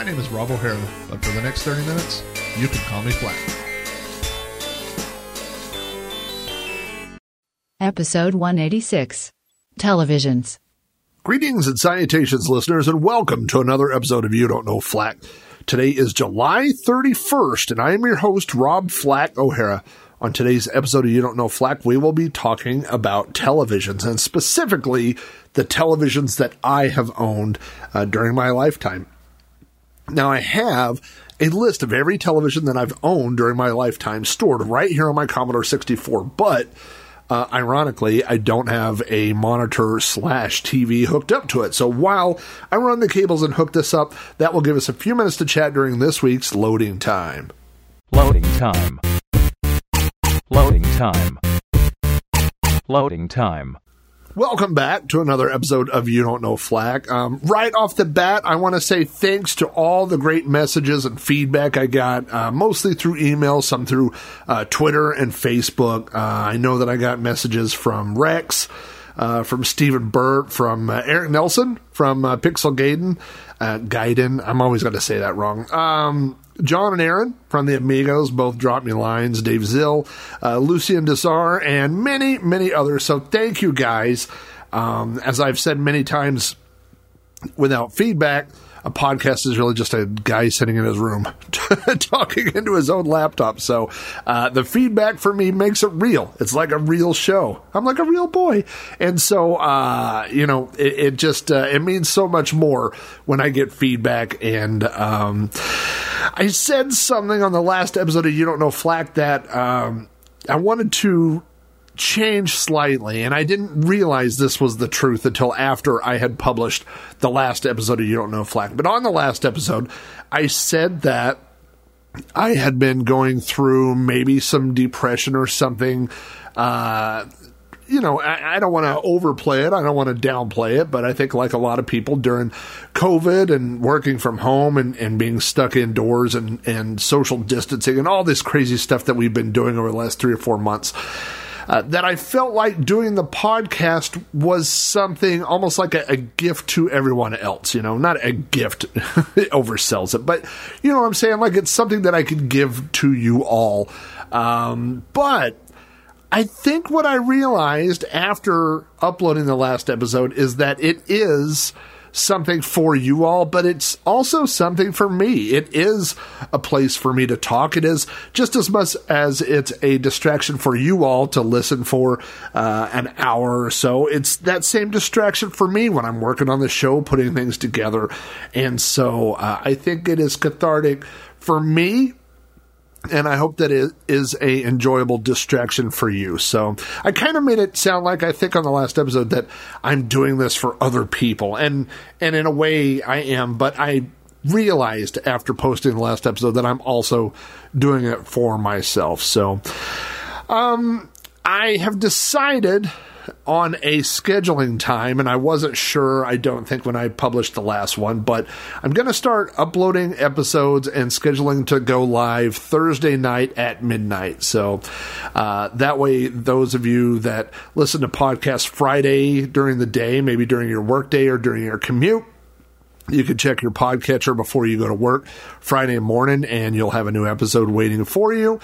My name is Rob O'Hara, but for the next 30 minutes, you can call me Flack. Episode 186 Televisions. Greetings and salutations, listeners, and welcome to another episode of You Don't Know Flack. Today is July 31st, and I am your host, Rob Flack O'Hara. On today's episode of You Don't Know Flack, we will be talking about televisions, and specifically the televisions that I have owned uh, during my lifetime. Now, I have a list of every television that I've owned during my lifetime stored right here on my Commodore 64, but uh, ironically, I don't have a monitor slash TV hooked up to it. So while I run the cables and hook this up, that will give us a few minutes to chat during this week's loading time. Loading time. Loading time. Loading time. Welcome back to another episode of You Don't Know Flack. Um, right off the bat, I want to say thanks to all the great messages and feedback I got, uh, mostly through email, some through uh, Twitter and Facebook. Uh, I know that I got messages from Rex, uh, from Stephen Burt, from uh, Eric Nelson, from uh, Pixel Gaiden, Gaiden. I'm always going to say that wrong. Um, John and Aaron from the Amigos both dropped me lines. Dave Zill, uh, Lucian Desar, and many, many others. So thank you guys. Um, as I've said many times, without feedback, a podcast is really just a guy sitting in his room talking into his own laptop. So uh, the feedback for me makes it real. It's like a real show. I'm like a real boy, and so uh, you know it, it just uh, it means so much more when I get feedback. And um, I said something on the last episode of You Don't Know Flack that um, I wanted to changed slightly, and I didn't realize this was the truth until after I had published the last episode of You Don't Know Flack. But on the last episode, I said that I had been going through maybe some depression or something. Uh, you know, I, I don't want to overplay it. I don't want to downplay it, but I think like a lot of people during COVID and working from home and, and being stuck indoors and, and social distancing and all this crazy stuff that we've been doing over the last three or four months, uh, that I felt like doing the podcast was something almost like a, a gift to everyone else. You know, not a gift, it oversells it, but you know what I'm saying? Like it's something that I could give to you all. Um, but I think what I realized after uploading the last episode is that it is something for you all, but it's also something for me. It is a place for me to talk. It is just as much as it's a distraction for you all to listen for uh, an hour or so. It's that same distraction for me when I'm working on the show, putting things together. And so uh, I think it is cathartic for me and I hope that it is a enjoyable distraction for you. So I kind of made it sound like I think on the last episode that I'm doing this for other people, and and in a way I am, but I realized after posting the last episode that I'm also doing it for myself. So um I have decided on a scheduling time, and I wasn't sure, I don't think, when I published the last one, but I'm going to start uploading episodes and scheduling to go live Thursday night at midnight. So uh, that way, those of you that listen to podcasts Friday during the day, maybe during your workday or during your commute, you can check your podcatcher before you go to work Friday morning, and you'll have a new episode waiting for you.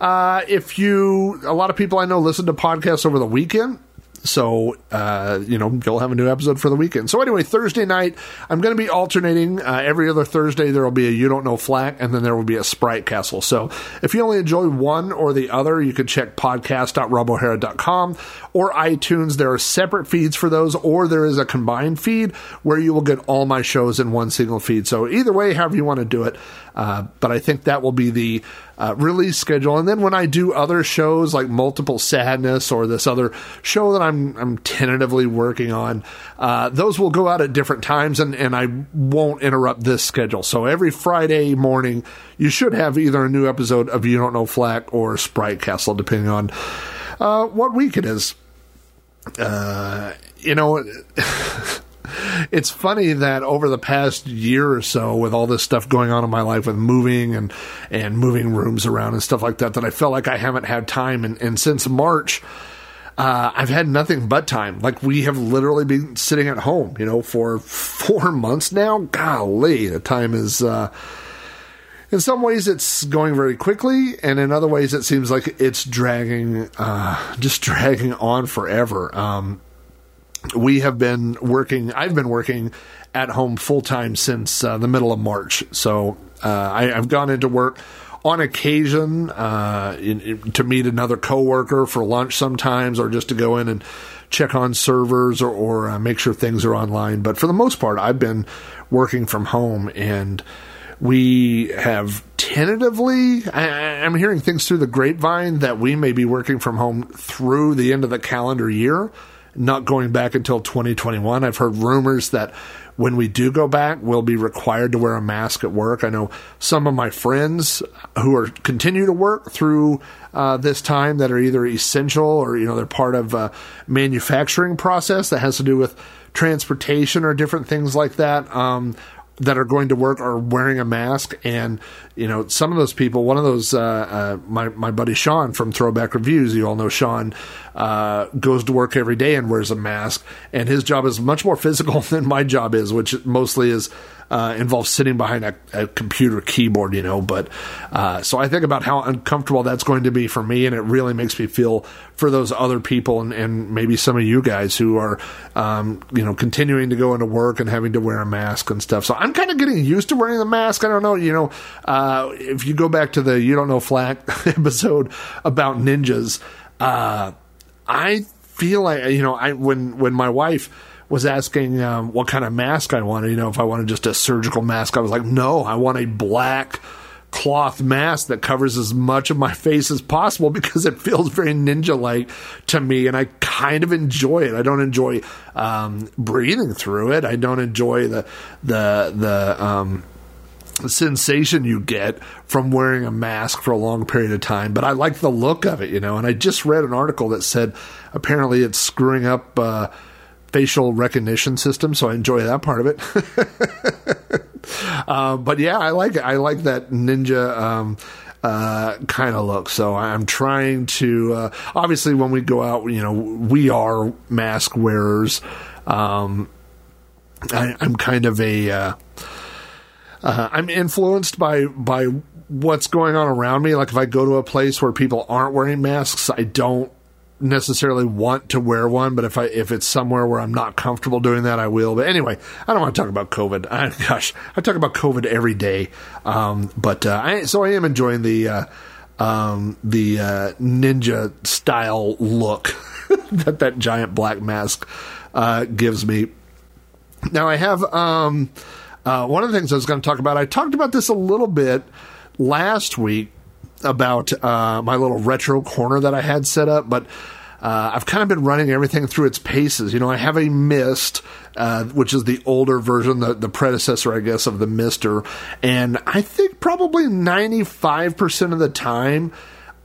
Uh, if you, a lot of people I know listen to podcasts over the weekend. So, uh, you know, you'll have a new episode for the weekend. So, anyway, Thursday night, I'm going to be alternating. Uh, every other Thursday, there will be a You Don't Know Flack, and then there will be a Sprite Castle. So, if you only enjoy one or the other, you can check podcast.robohara.com or iTunes. There are separate feeds for those, or there is a combined feed where you will get all my shows in one single feed. So, either way, however you want to do it. Uh, but I think that will be the uh, release schedule. And then when I do other shows like Multiple Sadness or this other show that I'm I'm tentatively working on, uh, those will go out at different times, and and I won't interrupt this schedule. So every Friday morning, you should have either a new episode of You Don't Know Flack or Sprite Castle, depending on uh, what week it is. Uh, you know. it's funny that over the past year or so, with all this stuff going on in my life, with moving and and moving rooms around and stuff like that, that I felt like I haven't had time. And, and since March, uh, I've had nothing but time. Like we have literally been sitting at home, you know, for four months now. Golly, the time is. Uh, in some ways, it's going very quickly, and in other ways, it seems like it's dragging, uh, just dragging on forever. Um, we have been working i've been working at home full time since uh, the middle of march. So uh, I, have gone into work on occasion uh, in, in, to meet another coworker for lunch sometimes or just to go in and check on servers or, or uh, make sure things are online. But for the most part i've been working from home and we have tentatively I, i'm hearing things through the grapevine that we may be working from home through the end of the calendar year not going back until 2021. I've heard rumors that when we do go back, we'll be required to wear a mask at work. I know some of my friends who are continue to work through uh, this time that are either essential or you know they're part of a manufacturing process that has to do with transportation or different things like that. Um, that are going to work are wearing a mask, and you know some of those people. One of those, uh, uh, my my buddy Sean from Throwback Reviews. You all know Sean uh, goes to work every day and wears a mask, and his job is much more physical than my job is, which mostly is uh, involves sitting behind a, a, computer keyboard, you know. But uh, so I think about how uncomfortable that's going to be for me, and it really makes me feel for those other people and, and maybe some of you guys who are, um, you know, continuing to go into work and having to wear a mask and stuff. So I'm kind of getting used to wearing the mask. I don't know, you know, uh, if you go back to the You Don't Know Flack episode about ninjas, uh, I feel like, you know, I when when my wife was asking um, what kind of mask I wanted. You know, if I wanted just a surgical mask, I was like, no, I want a black cloth mask that covers as much of my face as possible because it feels very ninja like to me and I kind of enjoy it. I don't enjoy um, breathing through it. I don't enjoy the the the um, sensation you get from wearing a mask for a long period of time, but I like the look of it, you know. And I just read an article that said apparently it's screwing up uh, facial recognition system, so I enjoy that part of it. uh, but yeah, I like it. I like that ninja. Um, uh, kind of look. So I'm trying to. Uh, obviously, when we go out, you know, we are mask wearers. Um, I, am kind of a. Uh, uh, I'm influenced by by what's going on around me. Like if I go to a place where people aren't wearing masks, I don't necessarily want to wear one, but if I if it's somewhere where I'm not comfortable doing that, I will. But anyway, I don't want to talk about COVID. I, gosh, I talk about COVID every day. Um, but uh, I, so I am enjoying the uh, um, the uh, ninja style look that that giant black mask uh, gives me. Now I have um, uh, one of the things I was going to talk about. I talked about this a little bit last week about uh, my little retro corner that I had set up, but uh, I've kind of been running everything through its paces. You know, I have a Mist, uh, which is the older version, the, the predecessor, I guess, of the Mister, and I think probably 95% of the time,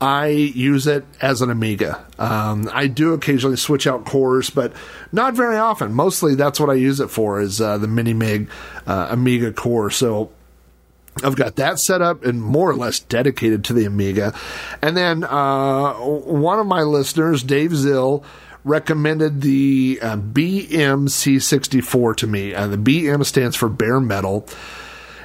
I use it as an Amiga. Um, I do occasionally switch out cores, but not very often. Mostly, that's what I use it for is uh, the Mini Mig uh, Amiga core. So I've got that set up and more or less dedicated to the Amiga. And then uh, one of my listeners, Dave Zill, recommended the uh, BMC64 to me. Uh, the BM stands for bare metal.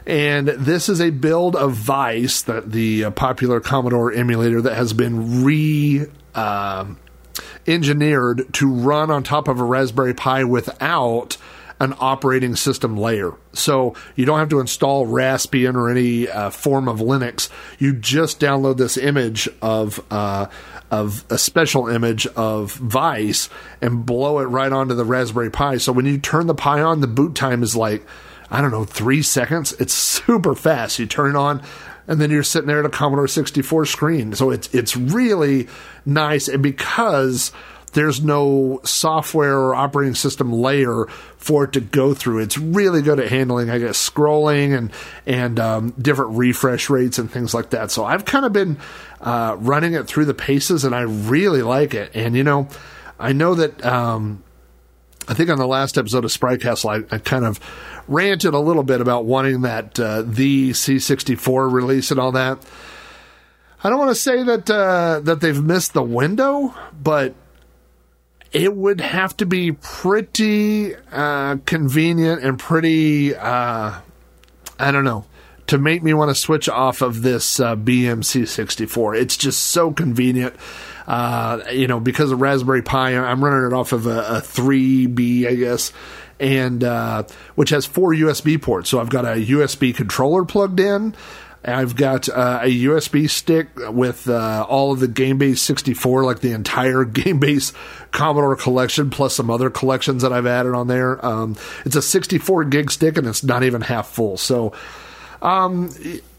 And this is a build of Vice, that the uh, popular Commodore emulator that has been re um, engineered to run on top of a Raspberry Pi without an operating system layer. So you don't have to install Raspbian or any uh, form of Linux. You just download this image of uh, of a special image of Vice and blow it right onto the Raspberry Pi. So when you turn the Pi on, the boot time is like I don't know three seconds. It's super fast. You turn it on and then you're sitting there at a Commodore 64 screen. So it's it's really nice, and because there's no software or operating system layer for it to go through. It's really good at handling, I guess, scrolling and and um, different refresh rates and things like that. So I've kind of been uh, running it through the paces, and I really like it. And you know, I know that. Um, I think on the last episode of Sprycast, I, I kind of ranted a little bit about wanting that uh, the C64 release and all that. I don't want to say that uh, that they've missed the window, but it would have to be pretty uh, convenient and pretty, uh, I don't know, to make me want to switch off of this uh, BMC64. It's just so convenient. Uh, you know, because of Raspberry Pi, I'm running it off of a, a 3B, I guess, and uh, which has four USB ports. So I've got a USB controller plugged in. I've got uh, a USB stick with uh, all of the Game Base 64, like the entire Game Base Commodore collection, plus some other collections that I've added on there. Um, it's a 64 gig stick, and it's not even half full. So, um,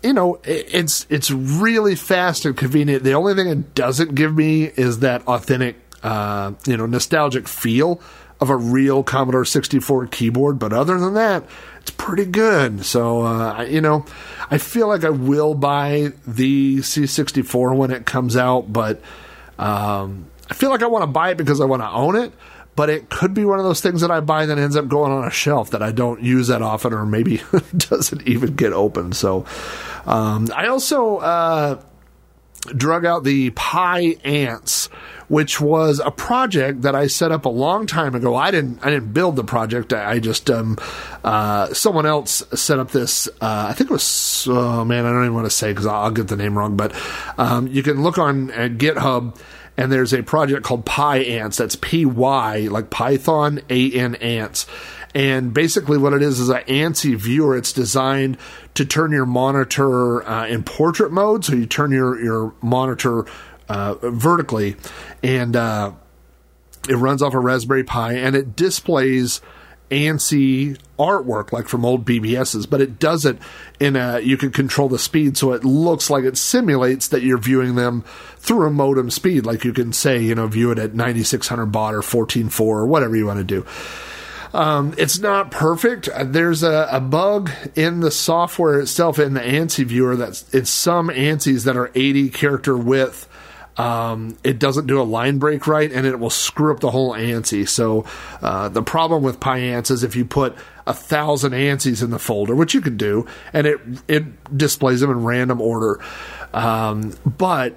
you know, it's it's really fast and convenient. The only thing it doesn't give me is that authentic, uh, you know, nostalgic feel of a real Commodore 64 keyboard. But other than that, it's pretty good. So, uh, you know, I feel like I will buy the C64 when it comes out, but um, I feel like I want to buy it because I want to own it. But it could be one of those things that I buy that ends up going on a shelf that I don't use that often, or maybe doesn't even get open. So, um, I also uh, drug out the PyAnts which was a project that I set up a long time ago. I didn't I didn't build the project. I, I just um, uh, someone else set up this. Uh, I think it was oh man, I don't even want to say because I'll, I'll, get the name wrong. But um, you can look on uh, GitHub. And there's a project called PyAnts. That's P Y, like Python, A N Ants. And basically, what it is is an ANSI viewer. It's designed to turn your monitor uh, in portrait mode. So you turn your, your monitor uh, vertically, and uh, it runs off a Raspberry Pi, and it displays ANSI artwork like from old BBSs, but it does it in a you can control the speed so it looks like it simulates that you're viewing them through a modem speed. Like you can say, you know, view it at 9600 baud or 14.4 or whatever you want to do. Um, it's not perfect. There's a, a, bug in the software itself in the ANSI viewer that's it's some ANSIs that are 80 character width um, it doesn't do a line break right, and it will screw up the whole ANSI. So uh, the problem with PyAnts is if you put a thousand ANSIs in the folder, which you can do, and it it displays them in random order. Um, but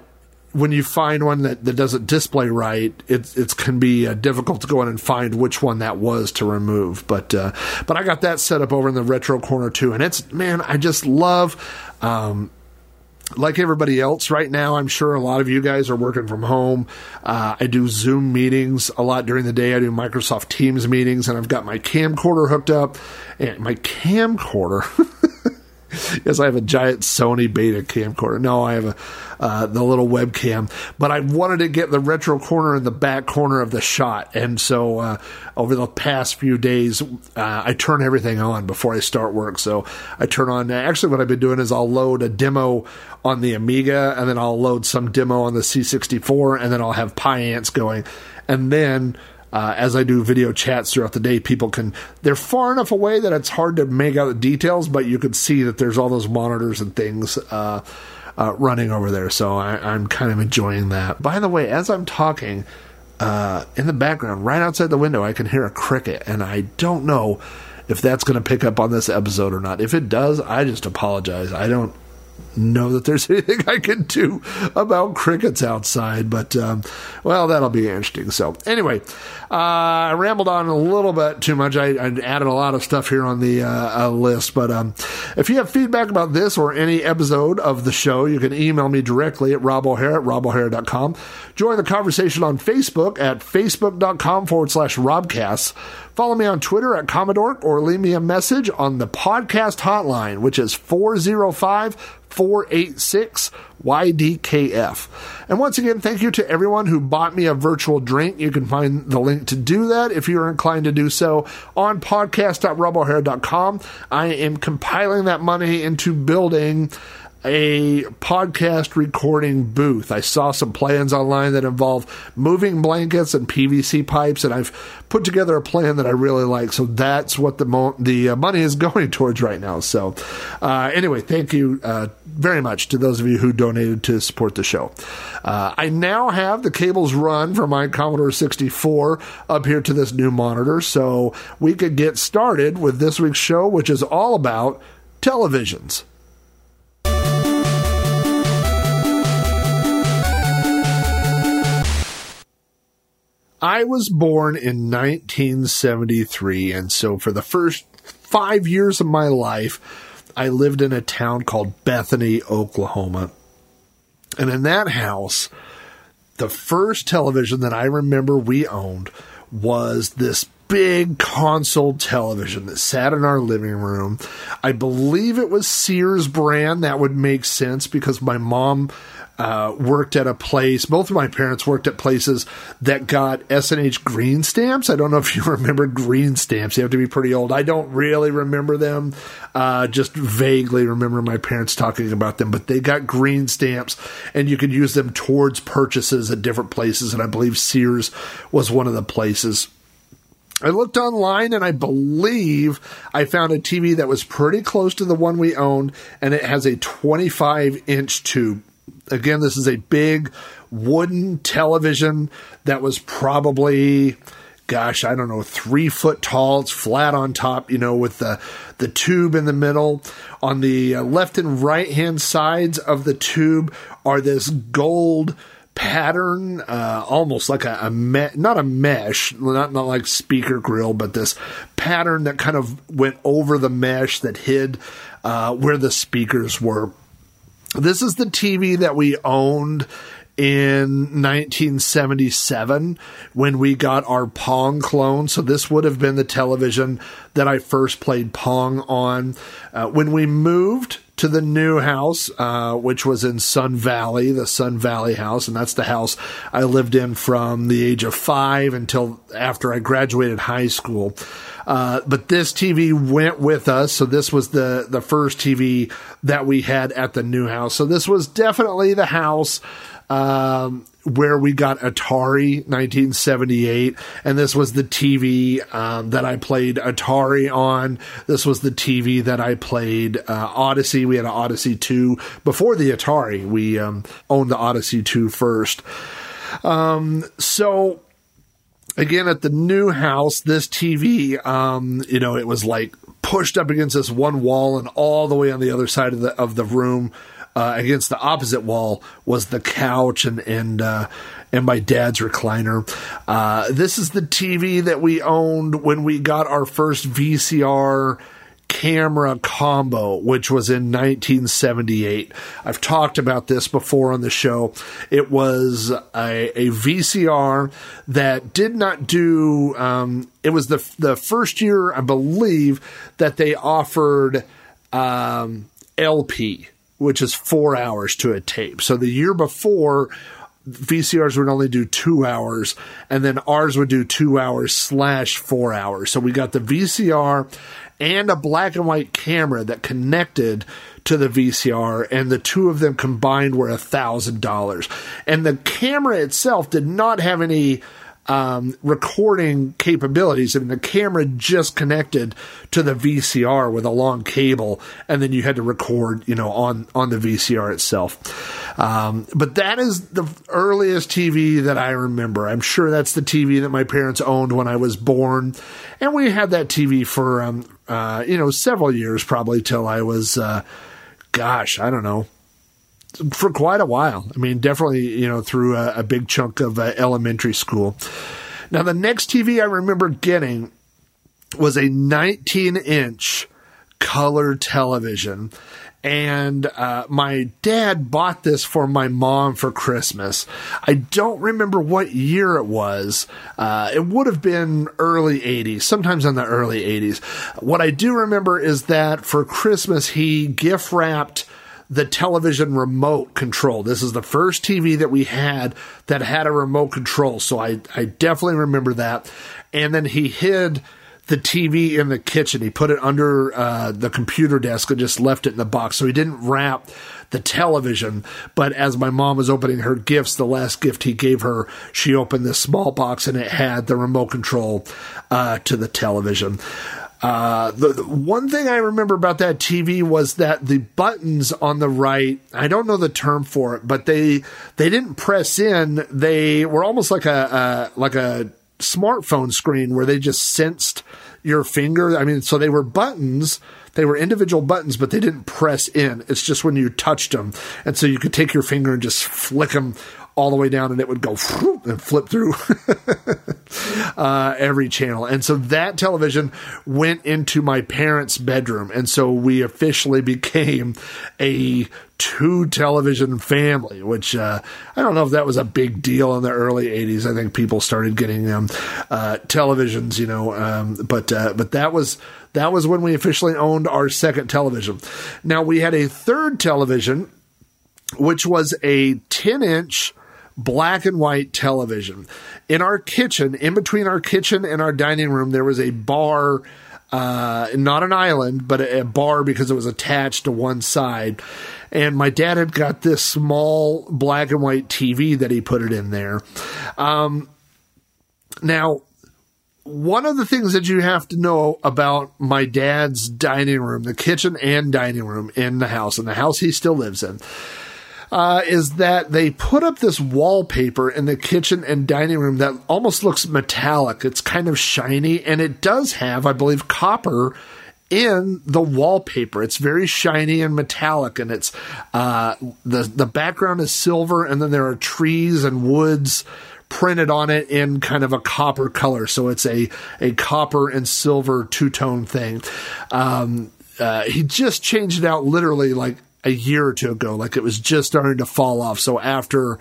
when you find one that, that doesn't display right, it it can be uh, difficult to go in and find which one that was to remove. But uh, but I got that set up over in the retro corner too, and it's man, I just love. Um, like everybody else right now, I'm sure a lot of you guys are working from home. Uh, I do Zoom meetings a lot during the day. I do Microsoft Teams meetings, and I've got my camcorder hooked up. And my camcorder. yes, I have a giant Sony Beta camcorder. No, I have a uh, the little webcam, but I wanted to get the retro corner in the back corner of the shot, and so uh, over the past few days, uh, I turn everything on before I start work. So I turn on. Actually, what I've been doing is I'll load a demo on the Amiga, and then I'll load some demo on the C64, and then I'll have PyAnts going, and then uh, as I do video chats throughout the day, people can, they're far enough away that it's hard to make out the details, but you can see that there's all those monitors and things uh, uh, running over there. So I, am kind of enjoying that. By the way, as I'm talking, uh, in the background, right outside the window, I can hear a cricket, and I don't know if that's going to pick up on this episode or not. If it does, I just apologize. I don't know that there's anything I can do about crickets outside, but um, well, that'll be interesting. So, anyway, uh, I rambled on a little bit too much. I, I added a lot of stuff here on the uh, uh, list, but um, if you have feedback about this or any episode of the show, you can email me directly at Rob O'Hara at robohara.com. Join the conversation on Facebook at facebook.com forward slash Robcast. Follow me on Twitter at Commodore or leave me a message on the podcast hotline, which is 405 486 YDKF. And once again, thank you to everyone who bought me a virtual drink. You can find the link to do that if you're inclined to do so on podcast.robohara.com. I am compiling that money into building a podcast recording booth. I saw some plans online that involve moving blankets and PVC pipes, and I've put together a plan that I really like. So that's what the mo- the uh, money is going towards right now. So uh, anyway, thank you uh, very much to those of you who donated to support the show. Uh, I now have the cables run from my Commodore 64 up here to this new monitor, so we could get started with this week's show, which is all about televisions. I was born in 1973, and so for the first five years of my life, I lived in a town called Bethany, Oklahoma. And in that house, the first television that I remember we owned was this big console television that sat in our living room. I believe it was Sears brand. That would make sense because my mom uh, worked at a place. Both of my parents worked at places that got S&H green stamps. I don't know if you remember green stamps. You have to be pretty old. I don't really remember them. Uh, just vaguely remember my parents talking about them, but they got green stamps and you could use them towards purchases at different places. And I believe Sears was one of the places. I looked online and I believe I found a TV that was pretty close to the one we owned, and it has a 25 inch tube. Again, this is a big wooden television that was probably, gosh, I don't know, three foot tall. It's flat on top, you know, with the, the tube in the middle. On the uh, left and right hand sides of the tube are this gold pattern, uh, almost like a, a me- not a mesh, not not like speaker grill, but this pattern that kind of went over the mesh that hid uh, where the speakers were. This is the TV that we owned in 1977 when we got our Pong clone. So this would have been the television that I first played Pong on. Uh, when we moved to the new house, uh, which was in Sun Valley, the Sun Valley house, and that's the house I lived in from the age of five until after I graduated high school. Uh, but this TV went with us, so this was the the first TV that we had at the new house. So this was definitely the house um, where we got Atari 1978, and this was the TV um, that I played Atari on. This was the TV that I played uh, Odyssey. We had an Odyssey 2 before the Atari. We um, owned the Odyssey 2 first. Um, so again at the new house, this TV, um, you know, it was like pushed up against this one wall, and all the way on the other side of the of the room uh, against the opposite wall was the couch and and uh, and my dad's recliner. Uh, this is the TV that we owned when we got our first VCR camera combo, which was in 1978. I've talked about this before on the show. It was a, a VCR that did not do. Um, it was the the first year, I believe, that they offered um, LP which is four hours to a tape. So the year before, VCRs would only do two hours, and then ours would do two hours slash four hours. So we got the VCR and a black and white camera that connected to the VCR, and the two of them combined were a thousand dollars. And the camera itself did not have any um, recording capabilities. I mean, the camera just connected to the VCR with a long cable, and then you had to record, you know, on on the VCR itself. Um, but that is the earliest TV that I remember. I'm sure that's the TV that my parents owned when I was born, and we had that TV for um, uh, you know several years, probably till I was, uh, gosh, I don't know, for quite a while. I mean, definitely, you know, through a, a big chunk of uh, elementary school. Now, the next TV I remember getting was a 19 inch color television. And uh, my dad bought this for my mom for Christmas. I don't remember what year it was. Uh, it would have been early 80s, sometimes in the early 80s. What I do remember is that for Christmas, he gift wrapped the television remote control. This is the first TV that we had that had a remote control. So I, I definitely remember that. And then he hid the TV in the kitchen. He put it under uh, the computer desk and just left it in the box. So he didn't wrap the television. But as my mom was opening her gifts, the last gift he gave her, she opened this small box and it had the remote control uh, to the television. Uh, the, the one thing I remember about that TV was that the buttons on the right, I don't know the term for it, but they they didn't press in. They were almost like a, a like a smartphone screen where they just sensed your finger. I mean, so they were buttons. They were individual buttons, but they didn't press in. It's just when you touched them. And so you could take your finger and just flick them all the way down and it would go and flip through uh, every channel. And so that television went into my parents' bedroom. And so we officially became a two television family, which uh, I don't know if that was a big deal in the early 80s. I think people started getting um, uh, televisions, you know, um, but uh, but that was that was when we officially owned our second television. Now we had a third television, which was a 10 inch black and white television. In our kitchen, in between our kitchen and our dining room, there was a bar. Uh, not an island, but a, a bar because it was attached to one side. And my dad had got this small black and white TV that he put it in there. Um, now, one of the things that you have to know about my dad's dining room, the kitchen and dining room in the house, in the house he still lives in, uh, is that they put up this wallpaper in the kitchen and dining room that almost looks metallic. It's kind of shiny, and it does have, I believe, copper in the wallpaper. It's very shiny and metallic, and it's uh, the the background is silver, and then there are trees and woods printed on it in kind of a copper color. So it's a a copper and silver two tone thing. Um, uh, he just changed it out literally like a year or two ago, like it was just starting to fall off. So after,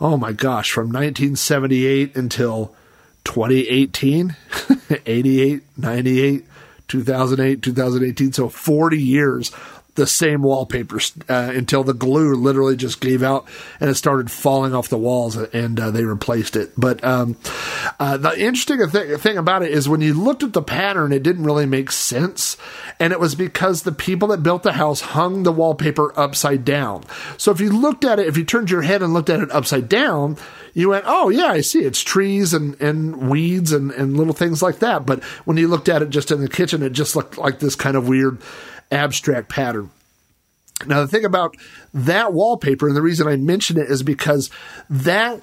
oh my gosh, from 1978 until 2018, 88, 98, 2008, 2018, so 40 years the same wallpapers uh, until the glue literally just gave out and it started falling off the walls and uh, they replaced it. But um, uh, the interesting th- thing about it is when you looked at the pattern, it didn't really make sense. And it was because the people that built the house hung the wallpaper upside down. So if you looked at it, if you turned your head and looked at it upside down, you went, oh yeah, I see. It's trees and, and weeds and, and little things like that. But when you looked at it just in the kitchen, it just looked like this kind of weird abstract pattern. Now, the thing about that wallpaper, and the reason I mention it is because that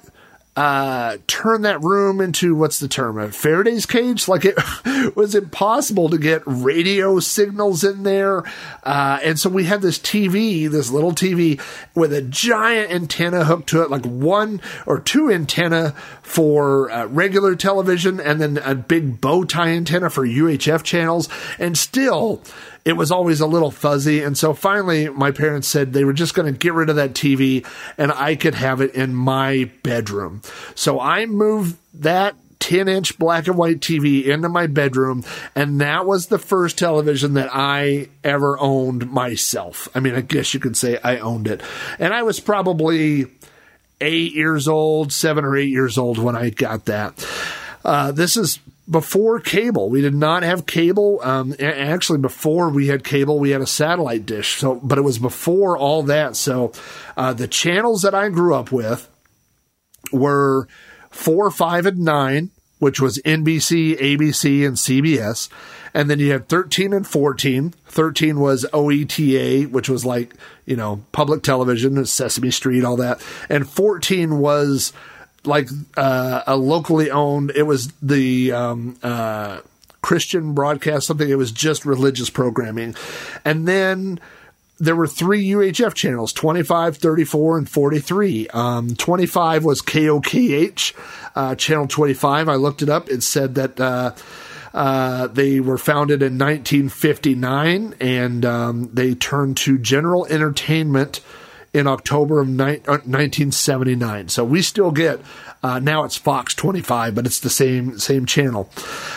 uh, turn that room into what's the term? A Faraday's cage? Like it was impossible to get radio signals in there. Uh, and so we had this TV, this little TV with a giant antenna hooked to it, like one or two antenna for uh, regular television and then a big bow tie antenna for UHF channels. And still, it was always a little fuzzy. And so finally, my parents said they were just going to get rid of that TV and I could have it in my bedroom. So I moved that 10 inch black and white TV into my bedroom. And that was the first television that I ever owned myself. I mean, I guess you could say I owned it. And I was probably eight years old, seven or eight years old when I got that. Uh, this is before cable. We did not have cable. Um, actually, before we had cable, we had a satellite dish. So, but it was before all that. So, uh, the channels that I grew up with were four, five, and nine, which was NBC, ABC, and CBS. And then you had 13 and 14. 13 was OETA, which was like, you know, public television, Sesame Street, all that. And 14 was like uh, a locally owned. It was the um, uh, Christian broadcast something. It was just religious programming, and then there were three UHF channels 25, 34, and 43. Um, 25 was KOKH, uh, channel 25. I looked it up. It said that. Uh, uh, they were founded in 1959 and um, they turned to general entertainment in October of ni- 1979. Uh, so we still get uh, now it's Fox 25, but it's the same same channel.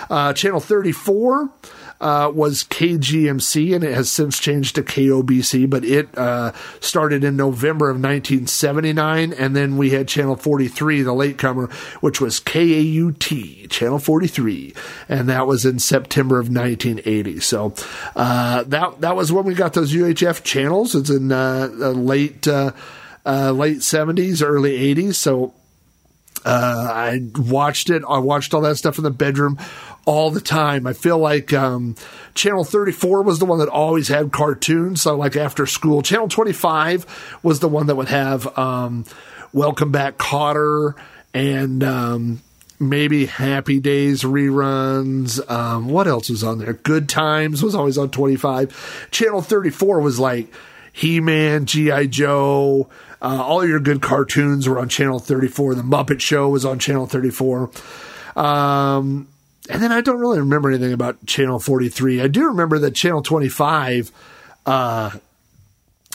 Uh, channel 34 uh, was KGMC, and it has since changed to KOBC, but it uh, started in November of 1979, and then we had Channel 43, the latecomer, which was KAUT, Channel 43, and that was in September of 1980. So uh, that that was when we got those UHF channels. It's in uh, late uh, uh, late 70s, early 80s. So uh, I watched it. I watched all that stuff in the bedroom all the time. I feel like um, Channel 34 was the one that always had cartoons. So, like after school, Channel 25 was the one that would have um, Welcome Back, Kotter, and um, maybe Happy Days reruns. Um, what else was on there? Good Times was always on 25. Channel 34 was like He Man, G.I. Joe. Uh, all your good cartoons were on Channel 34. The Muppet Show was on Channel 34. Um, and then I don't really remember anything about Channel 43. I do remember that Channel 25 uh,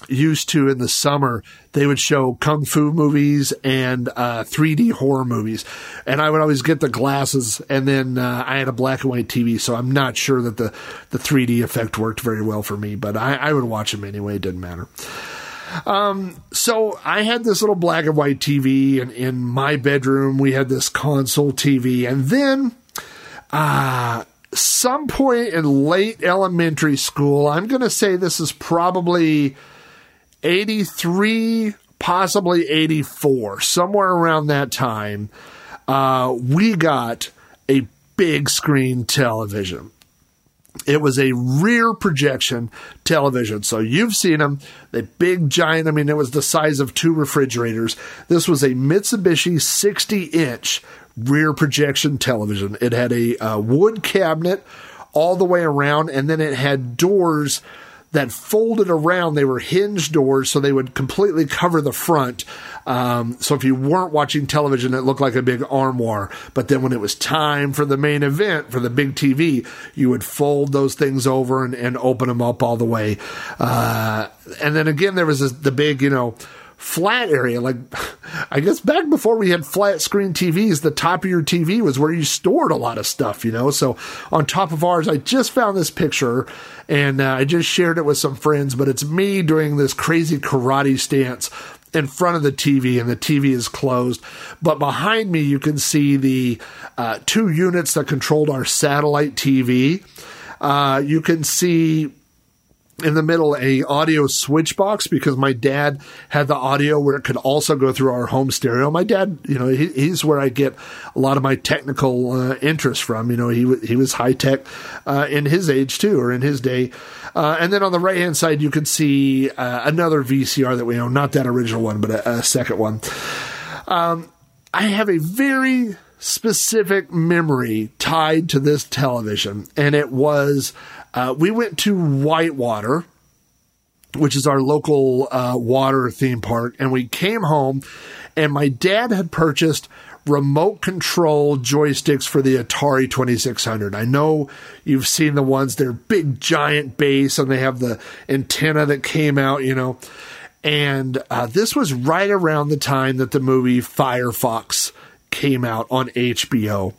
used to in the summer they would show kung fu movies and uh, 3D horror movies, and I would always get the glasses. And then uh, I had a black and white TV, so I'm not sure that the the 3D effect worked very well for me, but I, I would watch them anyway. It didn't matter. Um, so I had this little black and white TV, and in my bedroom we had this console TV, and then uh, some point in late elementary school, I'm going to say this is probably 83, possibly 84, somewhere around that time, uh, we got a big screen television. It was a rear projection television. So you've seen them, the big giant. I mean, it was the size of two refrigerators. This was a Mitsubishi 60 inch rear projection television. It had a uh, wood cabinet all the way around, and then it had doors that folded around. They were hinge doors, so they would completely cover the front. Um, so if you weren't watching television, it looked like a big armoire. But then when it was time for the main event, for the big TV, you would fold those things over and, and open them up all the way. Uh, and then again, there was this, the big, you know, flat area. Like, I guess back before we had flat screen TVs, the top of your TV was where you stored a lot of stuff, you know? So on top of ours, I just found this picture and uh, I just shared it with some friends, but it's me doing this crazy karate stance in front of the TV, and the TV is closed. But behind me, you can see the uh, two units that controlled our satellite TV. Uh, you can see in the middle a audio switch box because my dad had the audio where it could also go through our home stereo. My dad, you know, he, he's where I get a lot of my technical uh, interest from. You know, he he was high tech uh, in his age too, or in his day. Uh, and then on the right hand side, you can see uh, another VCR that we own, not that original one, but a, a second one. Um, I have a very specific memory tied to this television, and it was uh, we went to Whitewater, which is our local uh, water theme park, and we came home, and my dad had purchased remote control joysticks for the Atari 2600. I know you've seen the ones, they're big, giant base, and they have the antenna that came out, you know. And uh, this was right around the time that the movie Firefox came out on HBO.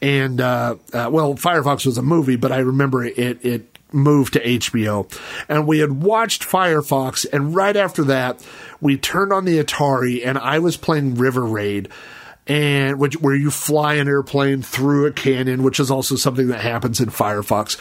And, uh, uh, well, Firefox was a movie, but I remember it, it moved to HBO. And we had watched Firefox, and right after that, we turned on the Atari, and I was playing River Raid and which where you fly an airplane through a canyon, which is also something that happens in Firefox.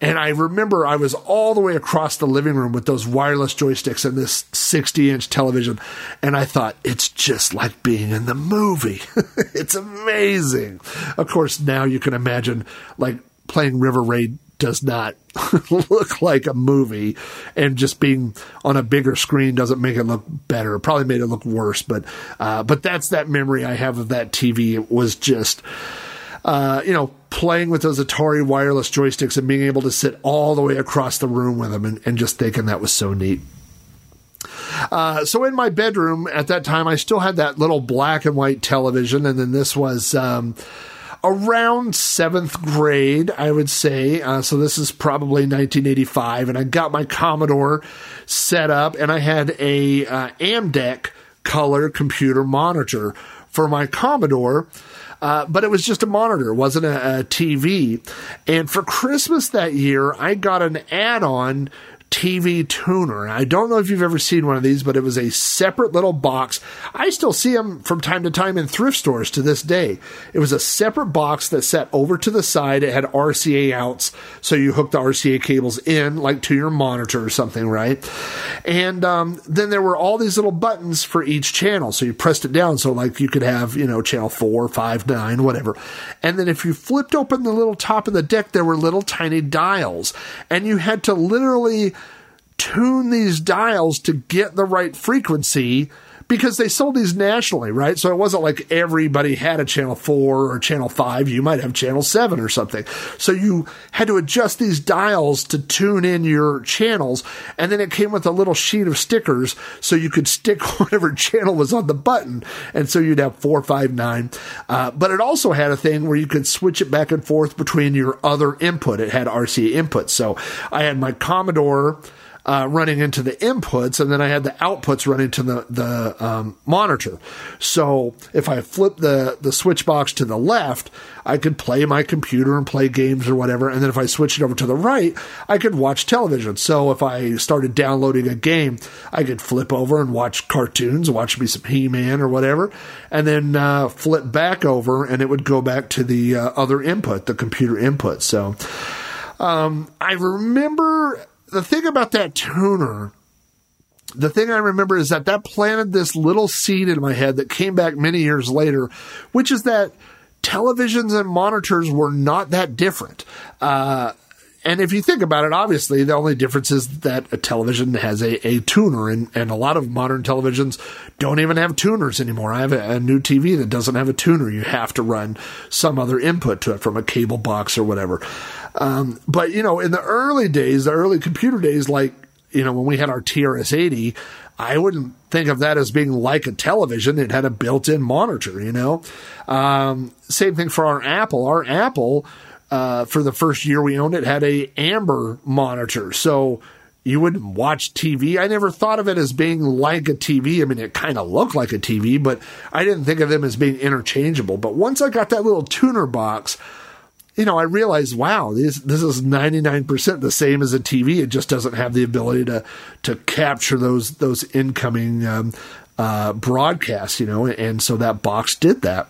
And I remember I was all the way across the living room with those wireless joysticks and this 60 inch television, and I thought it's just like being in the movie. it's amazing. Of course, now you can imagine like playing River Raid does not look like a movie and just being on a bigger screen doesn't make it look better. It probably made it look worse, but uh, but that's that memory I have of that TV. It was just uh, you know playing with those Atari wireless joysticks and being able to sit all the way across the room with them and, and just thinking that was so neat. Uh, so in my bedroom at that time, I still had that little black and white television, and then this was um, around seventh grade, I would say. Uh, so this is probably 1985, and I got my Commodore set up, and I had a uh, Amdek color computer monitor for my Commodore. Uh, but it was just a monitor, it wasn't a, a TV. And for Christmas that year, I got an add on TV tuner. I don't know if you've ever seen one of these, but it was a separate little box. I still see them from time to time in thrift stores to this day. It was a separate box that sat over to the side. It had RCA outs, so you hook the RCA cables in, like to your monitor or something, right? And um, then there were all these little buttons for each channel. So you pressed it down, so like you could have, you know, channel four, five, nine, whatever. And then if you flipped open the little top of the deck, there were little tiny dials, and you had to literally tune these dials to get the right frequency because they sold these nationally, right? So it wasn't like everybody had a channel four or channel five. You might have channel seven or something. So you had to adjust these dials to tune in your channels. And then it came with a little sheet of stickers so you could stick whatever channel was on the button. And so you'd have four, five, nine. Uh, but it also had a thing where you could switch it back and forth between your other input. It had RCA input. So I had my Commodore uh, running into the inputs, and then I had the outputs running to the the um, monitor. So if I flip the the switch box to the left, I could play my computer and play games or whatever. And then if I switched it over to the right, I could watch television. So if I started downloading a game, I could flip over and watch cartoons, watch me some He Man or whatever, and then uh, flip back over, and it would go back to the uh, other input, the computer input. So. Um, I remember the thing about that tuner, the thing I remember is that that planted this little seed in my head that came back many years later, which is that televisions and monitors were not that different. Uh, and if you think about it, obviously the only difference is that a television has a, a tuner, and, and a lot of modern televisions don't even have tuners anymore. I have a, a new TV that doesn't have a tuner. You have to run some other input to it from a cable box or whatever. Um, but you know, in the early days, the early computer days, like you know, when we had our TRS 80, I wouldn't think of that as being like a television. It had a built in monitor, you know. Um, same thing for our Apple. Our Apple, uh, for the first year we owned it, had a amber monitor. So you wouldn't watch TV. I never thought of it as being like a TV. I mean, it kind of looked like a TV, but I didn't think of them as being interchangeable. But once I got that little tuner box, you know, I realized, wow, this this is ninety nine percent the same as a TV. It just doesn't have the ability to to capture those those incoming um, uh, broadcasts, you know, and so that box did that.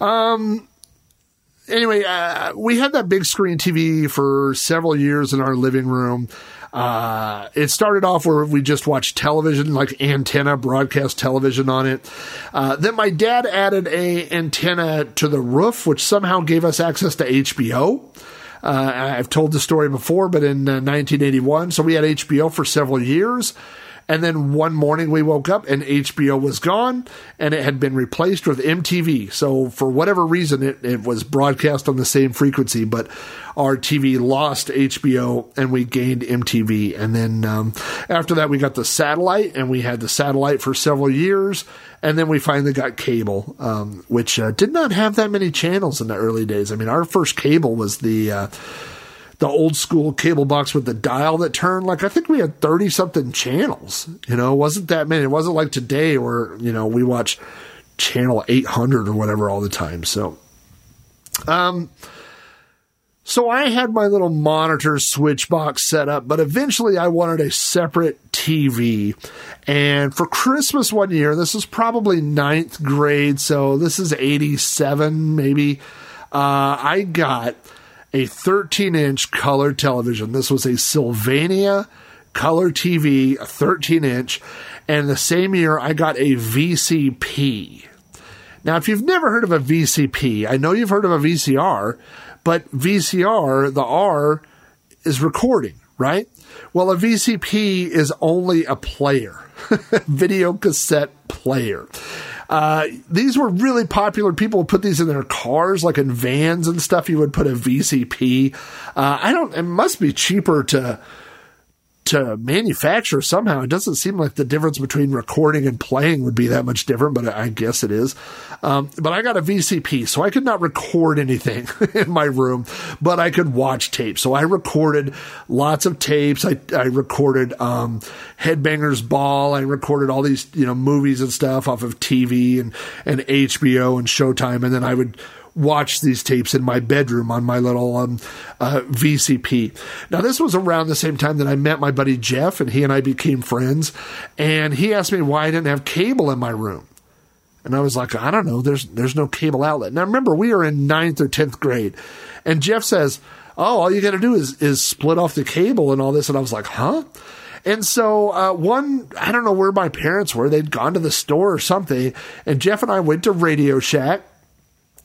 Um. Anyway, uh, we had that big screen TV for several years in our living room. Uh, it started off where we just watched television, like antenna broadcast television on it. Uh, then my dad added a antenna to the roof, which somehow gave us access to HBO. Uh, I've told the story before, but in 1981, so we had HBO for several years. And then one morning we woke up and HBO was gone and it had been replaced with MTV. So for whatever reason, it, it was broadcast on the same frequency, but our TV lost HBO and we gained MTV. And then um, after that, we got the satellite and we had the satellite for several years. And then we finally got cable, um, which uh, did not have that many channels in the early days. I mean, our first cable was the. Uh, the old school cable box with the dial that turned. Like I think we had thirty something channels. You know, it wasn't that many. It wasn't like today where you know we watch channel eight hundred or whatever all the time. So, um, so I had my little monitor switch box set up, but eventually I wanted a separate TV. And for Christmas one year, this is probably ninth grade, so this is 87 maybe, uh, I got a 13 inch color television. This was a Sylvania color TV, a 13 inch. And the same year, I got a VCP. Now, if you've never heard of a VCP, I know you've heard of a VCR, but VCR, the R is recording, right? Well, a VCP is only a player, video cassette player. Uh, these were really popular. People would put these in their cars, like in vans and stuff. You would put a VCP. Uh, I don't. It must be cheaper to to manufacture somehow. It doesn't seem like the difference between recording and playing would be that much different, but I guess it is. Um, but I got a VCP, so I could not record anything in my room, but I could watch tapes. So I recorded lots of tapes. I, I recorded um, Headbangers Ball. I recorded all these you know movies and stuff off of TV and and HBO and Showtime, and then I would watch these tapes in my bedroom on my little um, uh, VCP. Now, this was around the same time that I met my buddy Jeff, and he and I became friends. And he asked me why I didn't have cable in my room. And I was like, I don't know. There's there's no cable outlet. Now, remember, we are in ninth or tenth grade, and Jeff says, "Oh, all you got to do is is split off the cable and all this." And I was like, "Huh." And so, uh, one, I don't know where my parents were. They'd gone to the store or something. And Jeff and I went to Radio Shack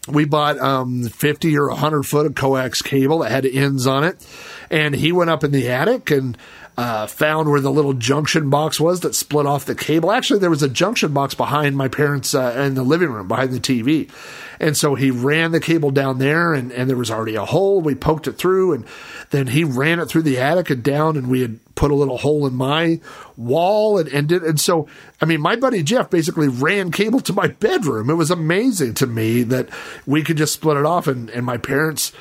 we bought um, 50 or 100 foot of coax cable that had ends on it. And he went up in the attic and uh, found where the little junction box was that split off the cable. Actually, there was a junction box behind my parents' uh, in the living room, behind the TV. And so he ran the cable down there, and, and there was already a hole. We poked it through, and then he ran it through the attic and down, and we had put a little hole in my wall and, did. And so, I mean, my buddy Jeff basically ran cable to my bedroom. It was amazing to me that we could just split it off, and, and my parents.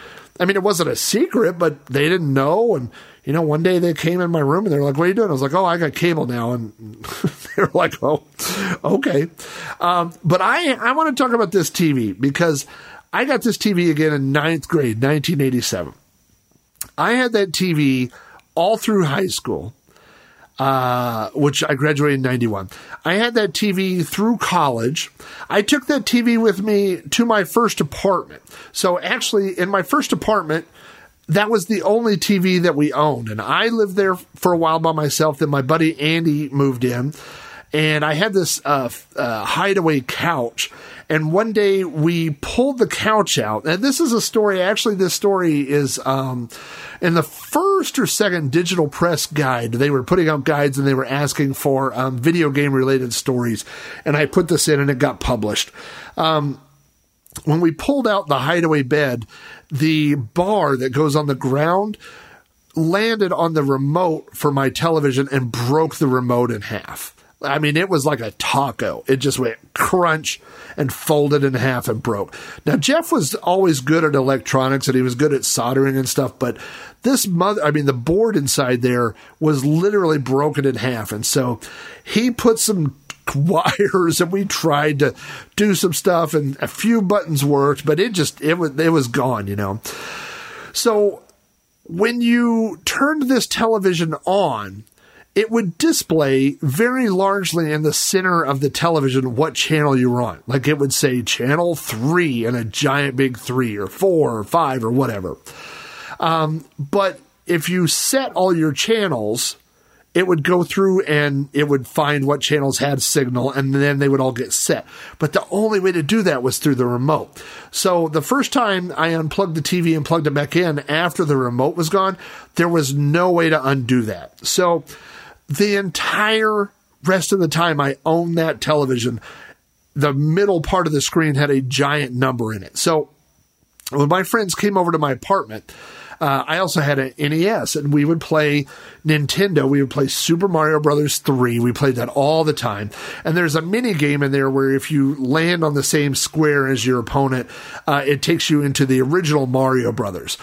I mean, it wasn't a secret, but they didn't know, and you know, one day they came in my room and they're like, "What are you doing?" I was like, "Oh, I got cable now," and they were like, "Oh, okay." Um, but I I want to talk about this TV because I got this TV again in ninth grade, 1987. I had that TV all through high school, uh, which I graduated in 91. I had that TV through college. I took that TV with me to my first apartment. So actually, in my first apartment, that was the only TV that we owned. And I lived there for a while by myself. Then my buddy Andy moved in, and I had this uh, uh, hideaway couch. And one day we pulled the couch out. And this is a story. Actually, this story is um, in the first or second digital press guide. They were putting out guides and they were asking for um, video game related stories. And I put this in and it got published. Um, when we pulled out the hideaway bed, the bar that goes on the ground landed on the remote for my television and broke the remote in half. I mean, it was like a taco. It just went crunch and folded in half and broke. Now, Jeff was always good at electronics and he was good at soldering and stuff, but this mother, I mean, the board inside there was literally broken in half. And so he put some wires and we tried to do some stuff and a few buttons worked, but it just it was it was gone, you know. So when you turned this television on, it would display very largely in the center of the television what channel you were on. Like it would say channel three and a giant big three or four or five or whatever. Um, but if you set all your channels it would go through and it would find what channels had signal and then they would all get set. But the only way to do that was through the remote. So the first time I unplugged the TV and plugged it back in after the remote was gone, there was no way to undo that. So the entire rest of the time I owned that television, the middle part of the screen had a giant number in it. So when my friends came over to my apartment, uh, I also had an NES, and we would play Nintendo. We would play Super Mario Brothers three. We played that all the time. And there's a mini game in there where if you land on the same square as your opponent, uh, it takes you into the original Mario Brothers.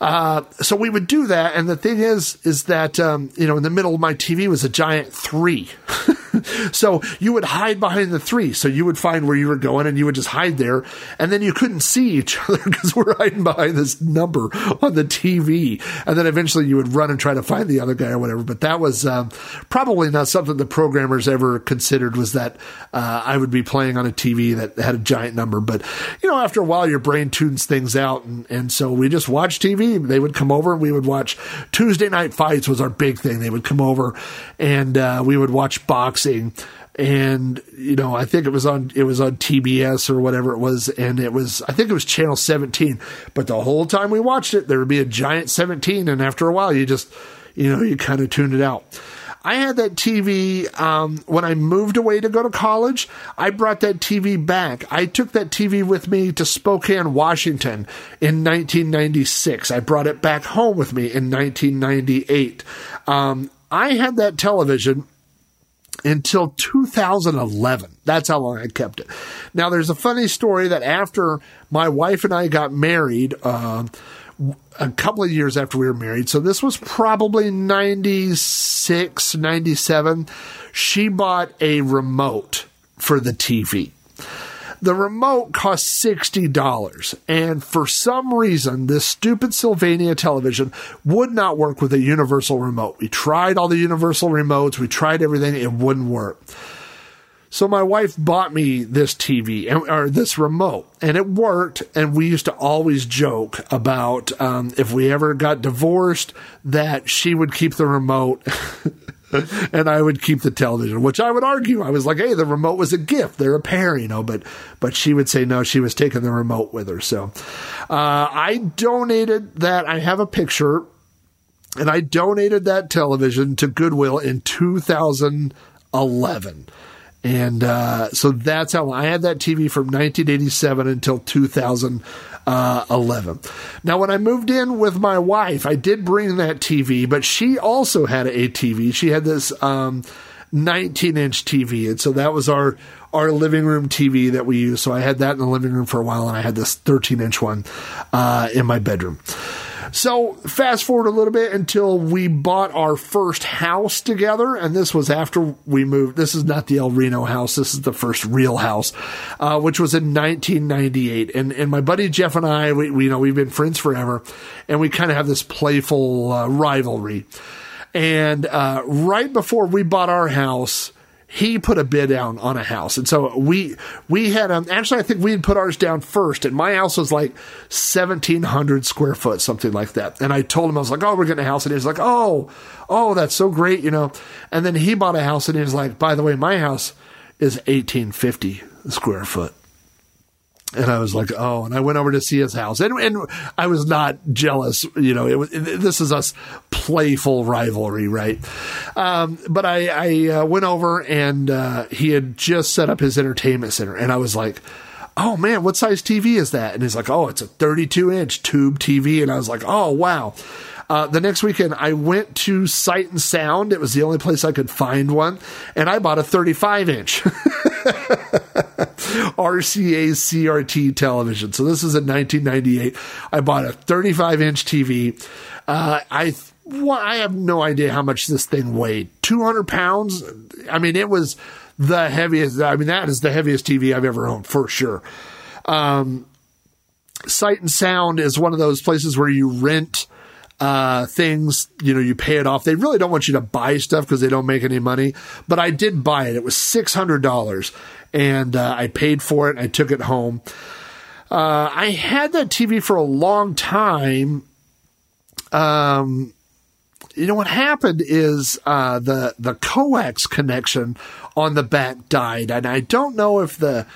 Uh, so we would do that, and the thing is, is that um, you know, in the middle of my TV was a giant three. so you would hide behind the three. So you would find where you were going, and you would just hide there, and then you couldn't see each other because we're hiding behind this number on the TV. And then eventually you would run and try to find the other guy or whatever. But that was um, probably not something the programmers ever considered. Was that uh, I would be playing on a TV that had a giant number. But you know, after a while, your brain tunes things out, and, and so we just watch TV they would come over. And we would watch Tuesday night fights was our big thing. They would come over and uh, we would watch boxing. And you know I think it was on it was on TBS or whatever it was. And it was I think it was channel 17 but the whole time we watched it there would be a giant 17 and after a while you just you know you kind of tuned it out I had that TV um, when I moved away to go to college. I brought that TV back. I took that TV with me to Spokane, Washington in 1996. I brought it back home with me in 1998. Um, I had that television until 2011. That's how long I kept it. Now, there's a funny story that after my wife and I got married, uh, a couple of years after we were married, so this was probably 96, 97, she bought a remote for the TV. The remote cost $60, and for some reason, this stupid Sylvania television would not work with a universal remote. We tried all the universal remotes, we tried everything, it wouldn't work. So my wife bought me this TV or this remote, and it worked. And we used to always joke about um, if we ever got divorced, that she would keep the remote. and I would keep the television, which I would argue. I was like, "Hey, the remote was a gift; they're a pair, you know." But but she would say no, she was taking the remote with her. So uh, I donated that. I have a picture, and I donated that television to Goodwill in 2011. And uh, so that's how I had that TV from 1987 until 2011. Now, when I moved in with my wife, I did bring that TV, but she also had a TV. She had this um, 19 inch TV, and so that was our our living room TV that we used. So I had that in the living room for a while, and I had this 13 inch one uh, in my bedroom. So fast forward a little bit until we bought our first house together, and this was after we moved. This is not the El Reno house. This is the first real house, uh, which was in 1998. And and my buddy Jeff and I, we, we you know we've been friends forever, and we kind of have this playful uh, rivalry. And uh, right before we bought our house, he put a bid down on a house, and so we we had um, actually I think we had put ours down first, and my house was like seventeen hundred square foot, something like that. And I told him I was like, "Oh, we're getting a house," and he was like, "Oh, oh, that's so great," you know. And then he bought a house, and he was like, "By the way, my house is eighteen fifty square foot." And I was like, oh, and I went over to see his house, and, and I was not jealous. You know, it was this is us playful rivalry, right? Um, but I, I uh, went over, and uh, he had just set up his entertainment center, and I was like, oh man, what size TV is that? And he's like, oh, it's a 32 inch tube TV, and I was like, oh wow. Uh, the next weekend, I went to Sight and Sound. It was the only place I could find one, and I bought a 35 inch. RCA CRT television. So this is in 1998. I bought a 35 inch TV. Uh, I well, I have no idea how much this thing weighed. 200 pounds. I mean, it was the heaviest. I mean, that is the heaviest TV I've ever owned for sure. Um, Sight and Sound is one of those places where you rent uh, things, you know, you pay it off. They really don't want you to buy stuff because they don't make any money. But I did buy it. It was $600 and uh, I paid for it. I took it home. Uh, I had that TV for a long time. Um, you know what happened is uh, the the coax connection on the back died, and I don't know if the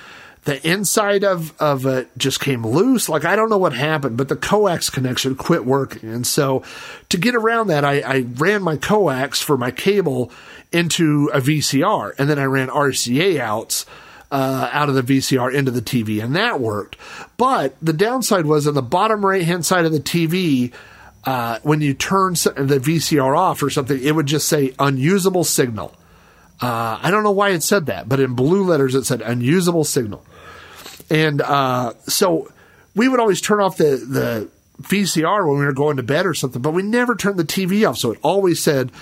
the inside of of it just came loose. Like I don't know what happened, but the coax connection quit working, and so to get around that, I, I ran my coax for my cable into a VCR, and then I ran RCA outs. Uh, out of the VCR into the TV, and that worked. But the downside was on the bottom right hand side of the TV, uh, when you turn the VCR off or something, it would just say unusable signal. Uh, I don't know why it said that, but in blue letters it said unusable signal. And uh, so we would always turn off the, the VCR when we were going to bed or something, but we never turned the TV off. So it always said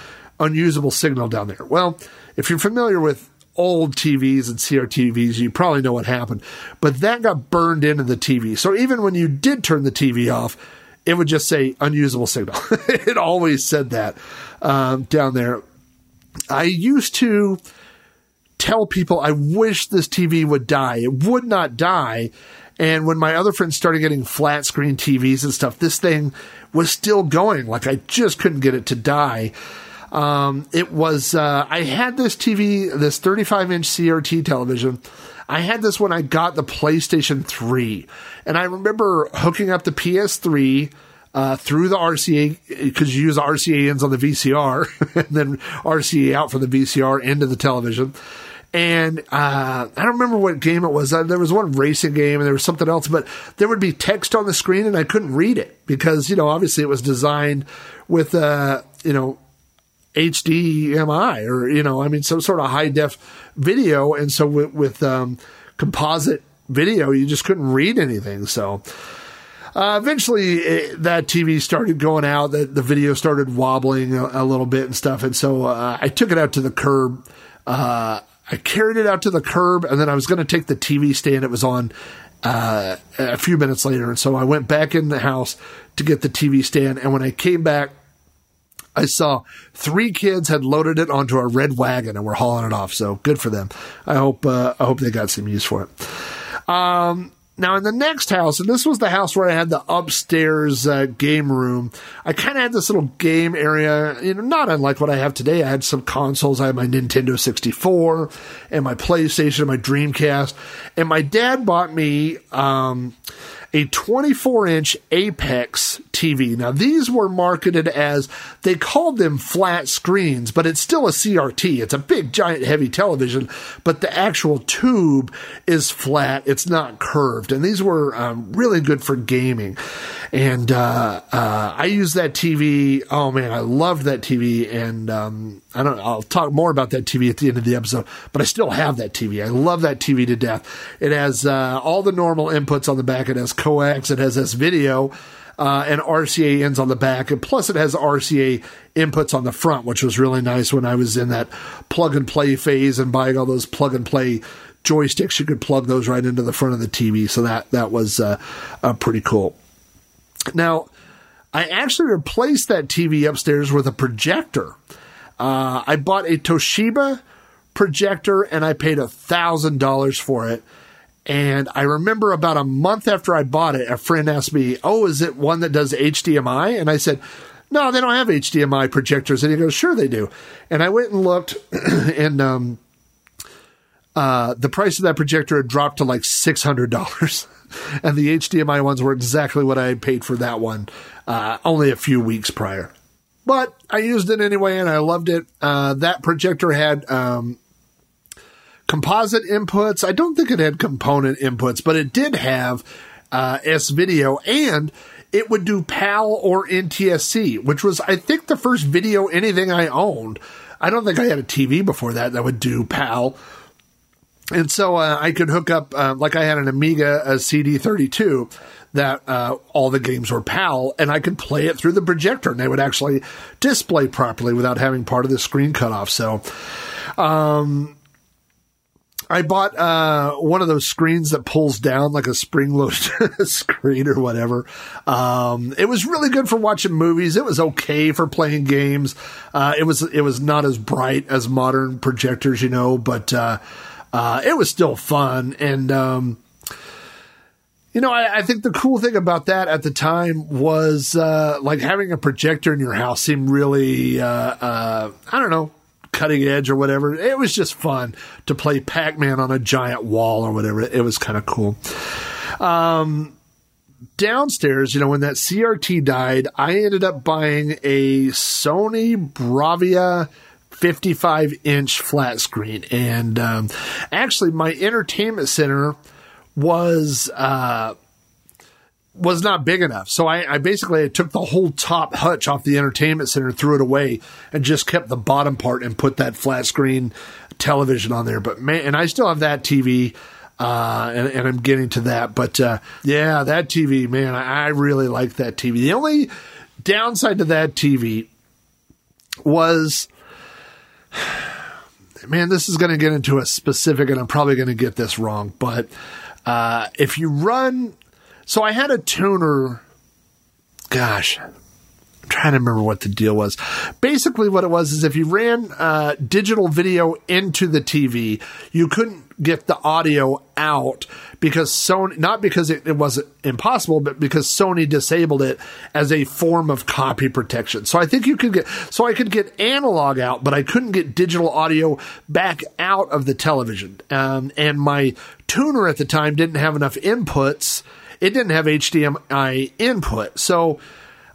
unusable signal down there. Well, if you're familiar with old TVs and CRTVs, you probably know what happened. But that got burned into the TV. So even when you did turn the TV off, it would just say unusable signal. it always said that um, down there. I used to tell people I wish this TV would die. It would not die. And when my other friends started getting flat screen TVs and stuff, this thing was still going. Like I just couldn't get it to die. Um, it was, uh, I had this TV, this 35 inch CRT television. I had this when I got the PlayStation 3. And I remember hooking up the PS3 uh, through the RCA because you use RCA ins on the VCR and then RCA out from the VCR into the television. And uh, I don't remember what game it was. Uh, there was one racing game and there was something else, but there would be text on the screen and I couldn't read it because, you know, obviously it was designed with, uh, you know, HDMI or you know, I mean, some sort of high def video. And so with, with um, composite video, you just couldn't read anything. So. Uh, eventually, it, that TV started going out. The, the video started wobbling a, a little bit and stuff. And so uh, I took it out to the curb. Uh, I carried it out to the curb, and then I was going to take the TV stand it was on uh, a few minutes later. And so I went back in the house to get the TV stand. And when I came back, I saw three kids had loaded it onto a red wagon and were hauling it off. So good for them. I hope uh, I hope they got some use for it. Um, now in the next house, and this was the house where I had the upstairs uh, game room. I kind of had this little game area, you know, not unlike what I have today. I had some consoles. I had my Nintendo 64 and my PlayStation, and my Dreamcast, and my dad bought me. Um, a 24 inch Apex TV. Now, these were marketed as they called them flat screens, but it's still a CRT. It's a big, giant, heavy television, but the actual tube is flat. It's not curved. And these were um, really good for gaming. And uh, uh, I used that TV. Oh, man, I loved that TV. And um, I don't I'll talk more about that TV at the end of the episode, but I still have that TV. I love that TV to death. It has uh, all the normal inputs on the back. It has coax. It has this video. Uh, and RCA ends on the back, and plus it has RCA inputs on the front, which was really nice when I was in that plug and play phase and buying all those plug and play joysticks. You could plug those right into the front of the TV, so that that was uh, uh, pretty cool. Now, I actually replaced that TV upstairs with a projector. Uh, I bought a Toshiba projector and I paid a thousand dollars for it. And I remember about a month after I bought it, a friend asked me, "Oh, is it one that does HDMI?" And I said, "No, they don't have HDMI projectors." And he goes, "Sure, they do." And I went and looked, and um, uh, the price of that projector had dropped to like six hundred dollars, and the HDMI ones were exactly what I had paid for that one uh, only a few weeks prior. But I used it anyway, and I loved it. Uh, that projector had um, composite inputs. I don't think it had component inputs, but it did have uh, S video and it would do PAL or NTSC, which was, I think, the first video anything I owned. I don't think I had a TV before that that would do PAL. And so uh, I could hook up, uh, like I had an Amiga a CD32 that uh, all the games were PAL, and I could play it through the projector, and they would actually display properly without having part of the screen cut off. So, um, I bought uh, one of those screens that pulls down like a spring loaded screen or whatever. Um, it was really good for watching movies. It was okay for playing games. Uh, it was it was not as bright as modern projectors, you know, but uh, uh it was still fun. And um, you know, I, I, think the cool thing about that at the time was uh, like having a projector in your house seemed really uh, I don't know cutting edge or whatever. It was just fun to play Pac Man on a giant wall or whatever. It was kind of cool. Um, downstairs, you know, when that CRT died, I ended up buying a Sony Bravia 55 inch flat screen. And um, actually, my entertainment center was. Uh, was not big enough. So I, I basically took the whole top hutch off the entertainment center, threw it away, and just kept the bottom part and put that flat screen television on there. But man, and I still have that TV. Uh, and, and, I'm getting to that, but uh, yeah, that TV, man, I, I really like that TV. The only downside to that TV was, man, this is going to get into a specific, and I'm probably going to get this wrong, but uh, if you run so I had a tuner. Gosh, I'm trying to remember what the deal was. Basically, what it was is if you ran uh, digital video into the TV, you couldn't get the audio out because Sony, not because it, it wasn't impossible, but because Sony disabled it as a form of copy protection. So I think you could get, so I could get analog out, but I couldn't get digital audio back out of the television. Um, and my tuner at the time didn't have enough inputs it didn't have HDMI input. So,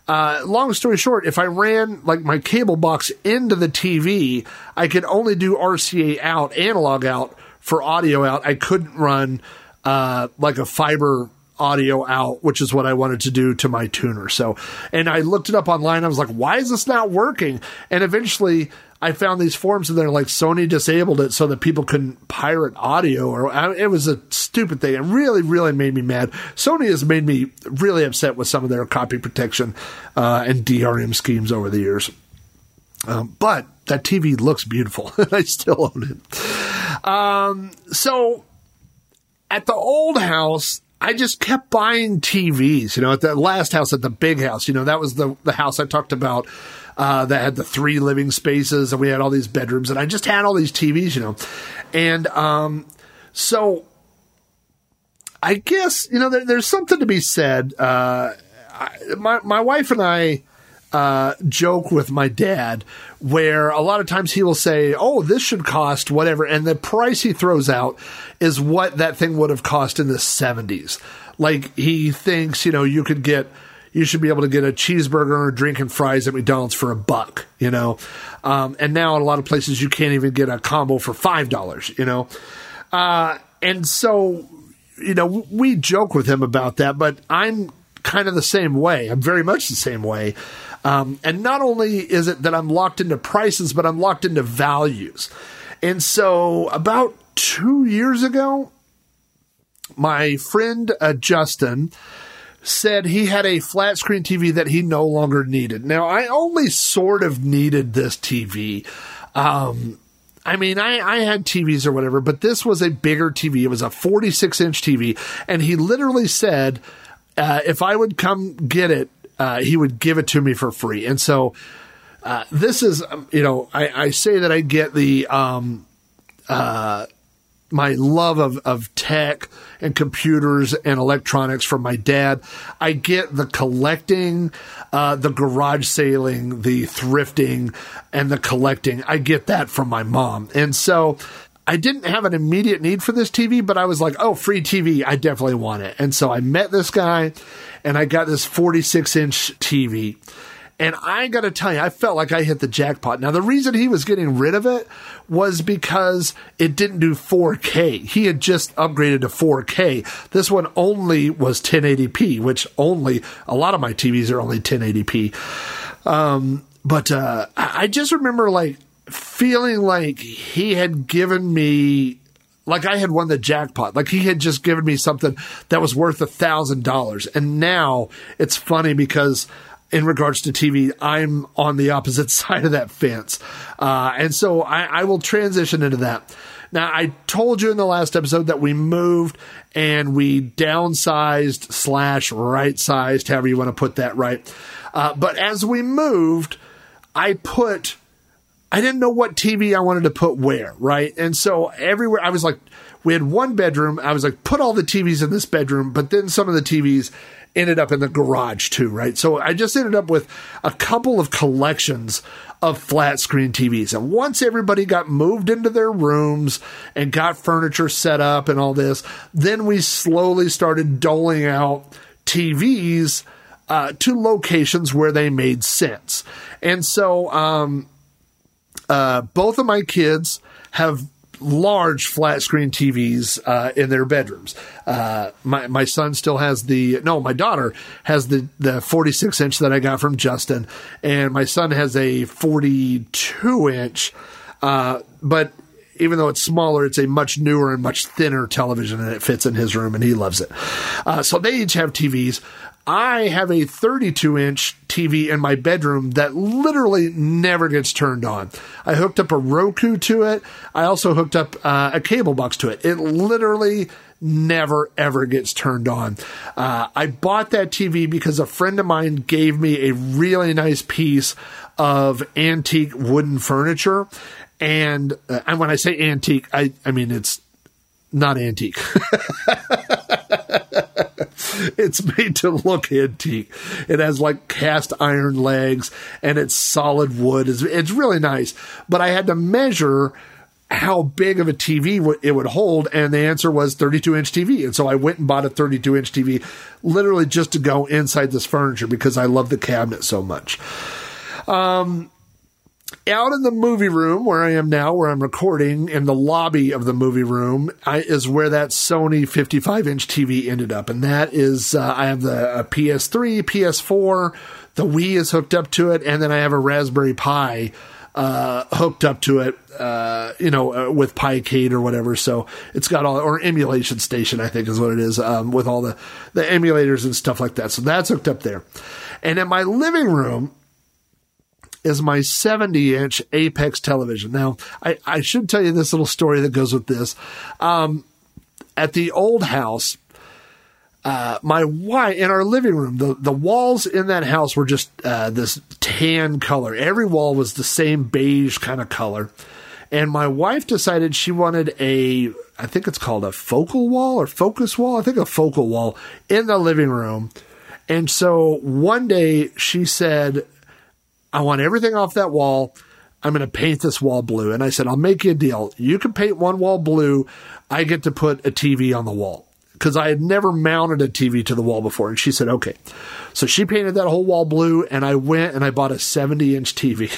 uh, long story short, if I ran like my cable box into the TV, I could only do RCA out, analog out for audio out. I couldn't run uh, like a fiber audio out, which is what I wanted to do to my tuner. So, and I looked it up online. I was like, why is this not working? And eventually I found these forums and they're like Sony disabled it so that people couldn't pirate audio or I- it was a stupid thing. It really, really made me mad. Sony has made me really upset with some of their copy protection, uh, and DRM schemes over the years. Um, but that TV looks beautiful. I still own it. Um, so at the old house, I just kept buying TVs. You know, at the last house, at the big house, you know, that was the the house I talked about uh, that had the three living spaces, and we had all these bedrooms, and I just had all these TVs. You know, and um, so I guess you know there, there's something to be said. Uh, I, my my wife and I uh, joke with my dad where a lot of times he will say, "Oh, this should cost whatever," and the price he throws out is what that thing would have cost in the '70s. Like he thinks, you know, you could get. You should be able to get a cheeseburger or a drink and fries at McDonald's for a buck, you know. Um, and now in a lot of places you can't even get a combo for five dollars, you know. Uh, and so, you know, we joke with him about that, but I'm kind of the same way. I'm very much the same way. Um, and not only is it that I'm locked into prices, but I'm locked into values. And so, about two years ago, my friend uh, Justin said he had a flat screen TV that he no longer needed. Now, I only sort of needed this TV. Um, I mean, I, I had TVs or whatever, but this was a bigger TV. It was a 46 inch TV. And he literally said, uh, if I would come get it, uh, he would give it to me for free. And so, uh, this is, um, you know, I, I say that I get the, um, uh, my love of, of tech and computers and electronics from my dad. I get the collecting, uh, the garage sailing, the thrifting, and the collecting. I get that from my mom. And so I didn't have an immediate need for this TV, but I was like, oh, free TV. I definitely want it. And so I met this guy and I got this 46 inch TV. And I got to tell you, I felt like I hit the jackpot. Now, the reason he was getting rid of it was because it didn't do 4K. He had just upgraded to 4K. This one only was 1080p, which only a lot of my TVs are only 1080p. Um, but uh, I just remember like feeling like he had given me like I had won the jackpot. Like he had just given me something that was worth a thousand dollars. And now it's funny because in regards to TV, I'm on the opposite side of that fence. Uh, and so I, I will transition into that. Now, I told you in the last episode that we moved and we downsized slash right sized, however you want to put that right. Uh, but as we moved, I put I didn't know what TV I wanted to put where, right? And so everywhere I was like, we had one bedroom. I was like, put all the TVs in this bedroom, but then some of the TVs ended up in the garage too, right? So I just ended up with a couple of collections of flat screen TVs. And once everybody got moved into their rooms and got furniture set up and all this, then we slowly started doling out TVs uh, to locations where they made sense. And so, um, uh, both of my kids have large flat screen TVs uh, in their bedrooms. Uh, my my son still has the no, my daughter has the the 46 inch that I got from Justin, and my son has a 42 inch. Uh, but even though it's smaller, it's a much newer and much thinner television, and it fits in his room, and he loves it. Uh, so they each have TVs. I have a 32 inch TV in my bedroom that literally never gets turned on. I hooked up a Roku to it. I also hooked up uh, a cable box to it. It literally never ever gets turned on. Uh, I bought that TV because a friend of mine gave me a really nice piece of antique wooden furniture. And, uh, and when I say antique, I, I mean it's not antique. it's made to look antique. It has like cast iron legs and it's solid wood. It's, it's really nice. But I had to measure how big of a TV it would hold, and the answer was 32 inch TV. And so I went and bought a 32 inch TV, literally just to go inside this furniture because I love the cabinet so much. Um, out in the movie room where I am now, where I'm recording, in the lobby of the movie room, I, is where that Sony 55 inch TV ended up. And that is, uh, I have the uh, PS3, PS4, the Wii is hooked up to it, and then I have a Raspberry Pi uh, hooked up to it, uh, you know, uh, with Piecade or whatever. So it's got all, or emulation station, I think is what it is, um, with all the, the emulators and stuff like that. So that's hooked up there. And in my living room, is my 70 inch Apex television. Now, I, I should tell you this little story that goes with this. Um, at the old house, uh, my wife in our living room, the, the walls in that house were just uh, this tan color. Every wall was the same beige kind of color. And my wife decided she wanted a, I think it's called a focal wall or focus wall. I think a focal wall in the living room. And so one day she said, I want everything off that wall. I'm going to paint this wall blue. And I said, I'll make you a deal. You can paint one wall blue. I get to put a TV on the wall because I had never mounted a TV to the wall before. And she said, okay. So she painted that whole wall blue. And I went and I bought a 70 inch TV,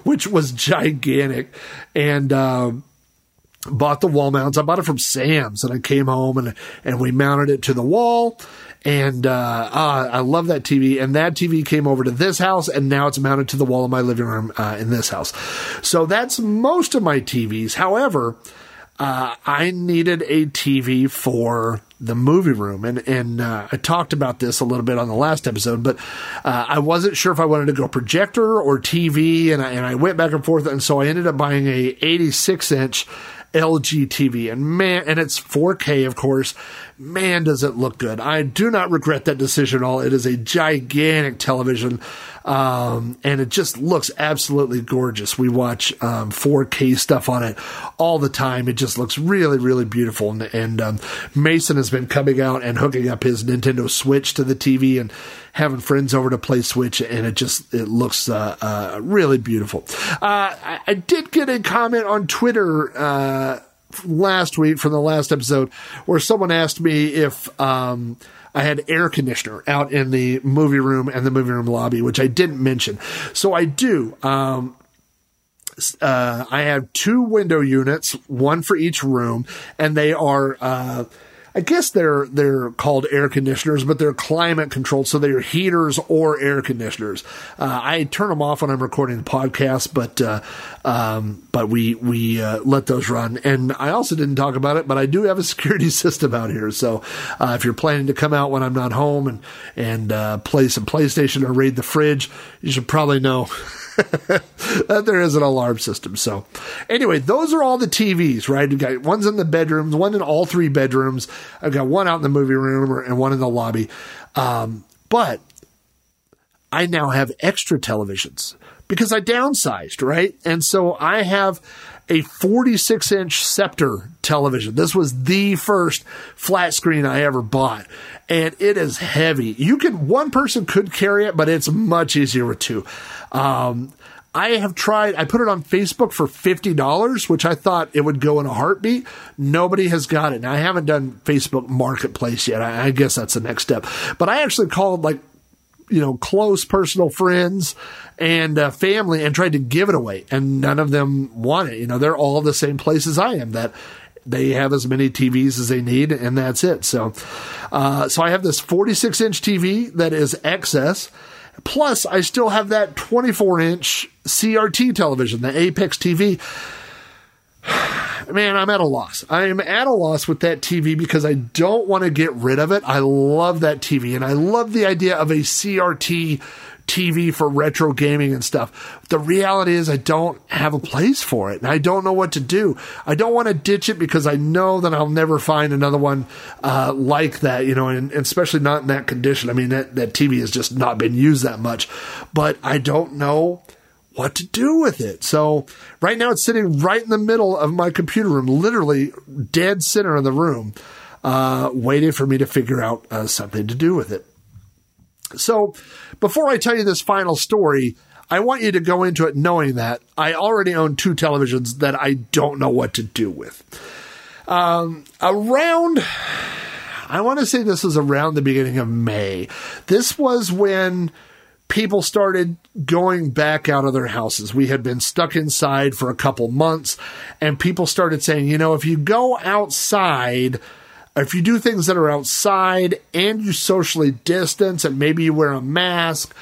which was gigantic. And, um, bought the wall mounts. I bought it from Sam's and I came home and, and we mounted it to the wall and uh, uh, I love that TV. And that TV came over to this house, and now it's mounted to the wall of my living room uh, in this house. So that's most of my TVs. However, uh, I needed a TV for the movie room, and and uh, I talked about this a little bit on the last episode, but uh, I wasn't sure if I wanted to go projector or TV, and I, and I went back and forth, and so I ended up buying a 86 inch LG TV, and man, and it's 4K, of course. Man, does it look good! I do not regret that decision at all. It is a gigantic television, um, and it just looks absolutely gorgeous. We watch um, 4K stuff on it all the time. It just looks really, really beautiful. And, and um, Mason has been coming out and hooking up his Nintendo Switch to the TV and having friends over to play Switch, and it just it looks uh, uh, really beautiful. Uh, I, I, did get a comment on Twitter uh, last week from the last episode where someone asked me if. Um, I had air conditioner out in the movie room and the movie room lobby, which I didn't mention. So I do. Um, uh, I have two window units, one for each room, and they are uh, I guess they're they're called air conditioners, but they're climate controlled, so they're heaters or air conditioners. Uh, I turn them off when I'm recording the podcast, but uh, um, but we we uh, let those run. And I also didn't talk about it, but I do have a security system out here. So uh, if you're planning to come out when I'm not home and and uh, play some PlayStation or raid the fridge, you should probably know. that there is an alarm system. So, anyway, those are all the TVs, right? You got one's in the bedrooms, one in all three bedrooms. I've got one out in the movie room and one in the lobby. Um, but I now have extra televisions because I downsized, right? And so I have a 46 inch Sceptre television. This was the first flat screen I ever bought. And it is heavy. You can, one person could carry it, but it's much easier with two. Um, I have tried, I put it on Facebook for $50, which I thought it would go in a heartbeat. Nobody has got it. Now, I haven't done Facebook Marketplace yet. I, I guess that's the next step. But I actually called like you know, close personal friends and uh, family and tried to give it away, and none of them want it. You know, they're all the same place as I am. That they have as many TVs as they need, and that's it. So, uh, so I have this 46 inch TV that is excess. Plus, I still have that 24 inch CRT television, the Apex TV. Man, I'm at a loss. I'm at a loss with that TV because I don't want to get rid of it. I love that TV and I love the idea of a CRT TV for retro gaming and stuff. The reality is I don't have a place for it and I don't know what to do. I don't want to ditch it because I know that I'll never find another one uh, like that, you know, and, and, especially not in that condition. I mean, that, that TV has just not been used that much, but I don't know what to do with it. So right now it's sitting right in the middle of my computer room, literally dead center of the room, uh, waiting for me to figure out uh, something to do with it. So before I tell you this final story, I want you to go into it knowing that I already own two televisions that I don't know what to do with. Um, around, I want to say this was around the beginning of May. This was when people started going back out of their houses. We had been stuck inside for a couple months, and people started saying, you know, if you go outside, if you do things that are outside and you socially distance and maybe you wear a mask,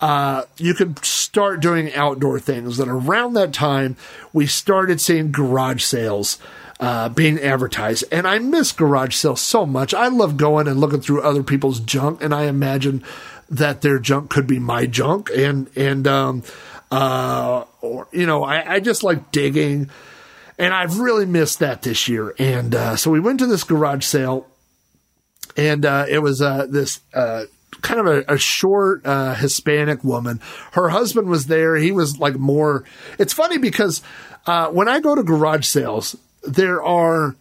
uh, you could start doing outdoor things. And around that time, we started seeing garage sales uh, being advertised. And I miss garage sales so much. I love going and looking through other people's junk, and I imagine that their junk could be my junk. And and um, uh, or you know, I, I just like digging, and I've really missed that this year. And uh, so we went to this garage sale, and uh, it was uh, this. Uh, kind of a, a short uh, Hispanic woman. Her husband was there. He was like more. It's funny because uh, when I go to garage sales, there are,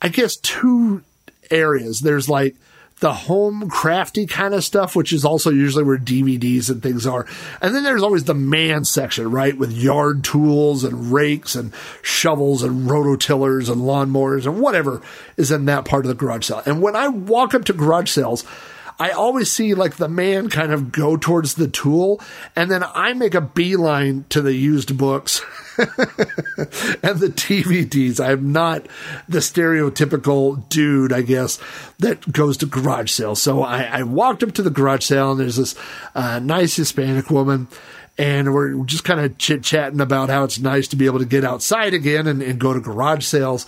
I guess, two areas. There's like the home crafty kind of stuff, which is also usually where DVDs and things are. And then there's always the man section, right? With yard tools and rakes and shovels and rototillers and lawnmowers and whatever is in that part of the garage sale. And when I walk up to garage sales, I always see like the man kind of go towards the tool, and then I make a beeline to the used books and the DVDs. I'm not the stereotypical dude, I guess, that goes to garage sales. So I, I walked up to the garage sale, and there's this uh, nice Hispanic woman and we're just kind of chit chatting about how it's nice to be able to get outside again and, and go to garage sales.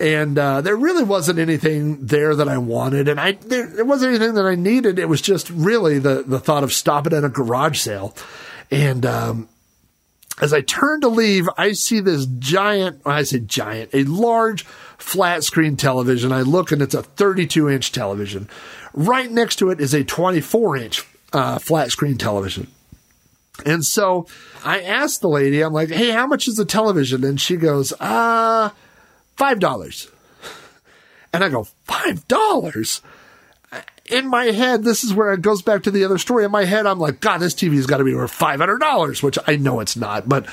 And uh, there really wasn't anything there that I wanted, and I there, there wasn't anything that I needed. It was just really the the thought of stopping at a garage sale, and um, as I turn to leave, I see this giant, I say giant, a large flat screen television. I look and it's a 32 inch television. Right next to it is a 24 inch uh, flat screen television. And so I asked the lady, I'm like, hey, how much is the television? And she goes, uh, $5. And I go, $5? in my head, this is where it goes back to the other story. In my head, I'm like, God, this TV's got to be worth five hundred dollars, which I know it's not, but.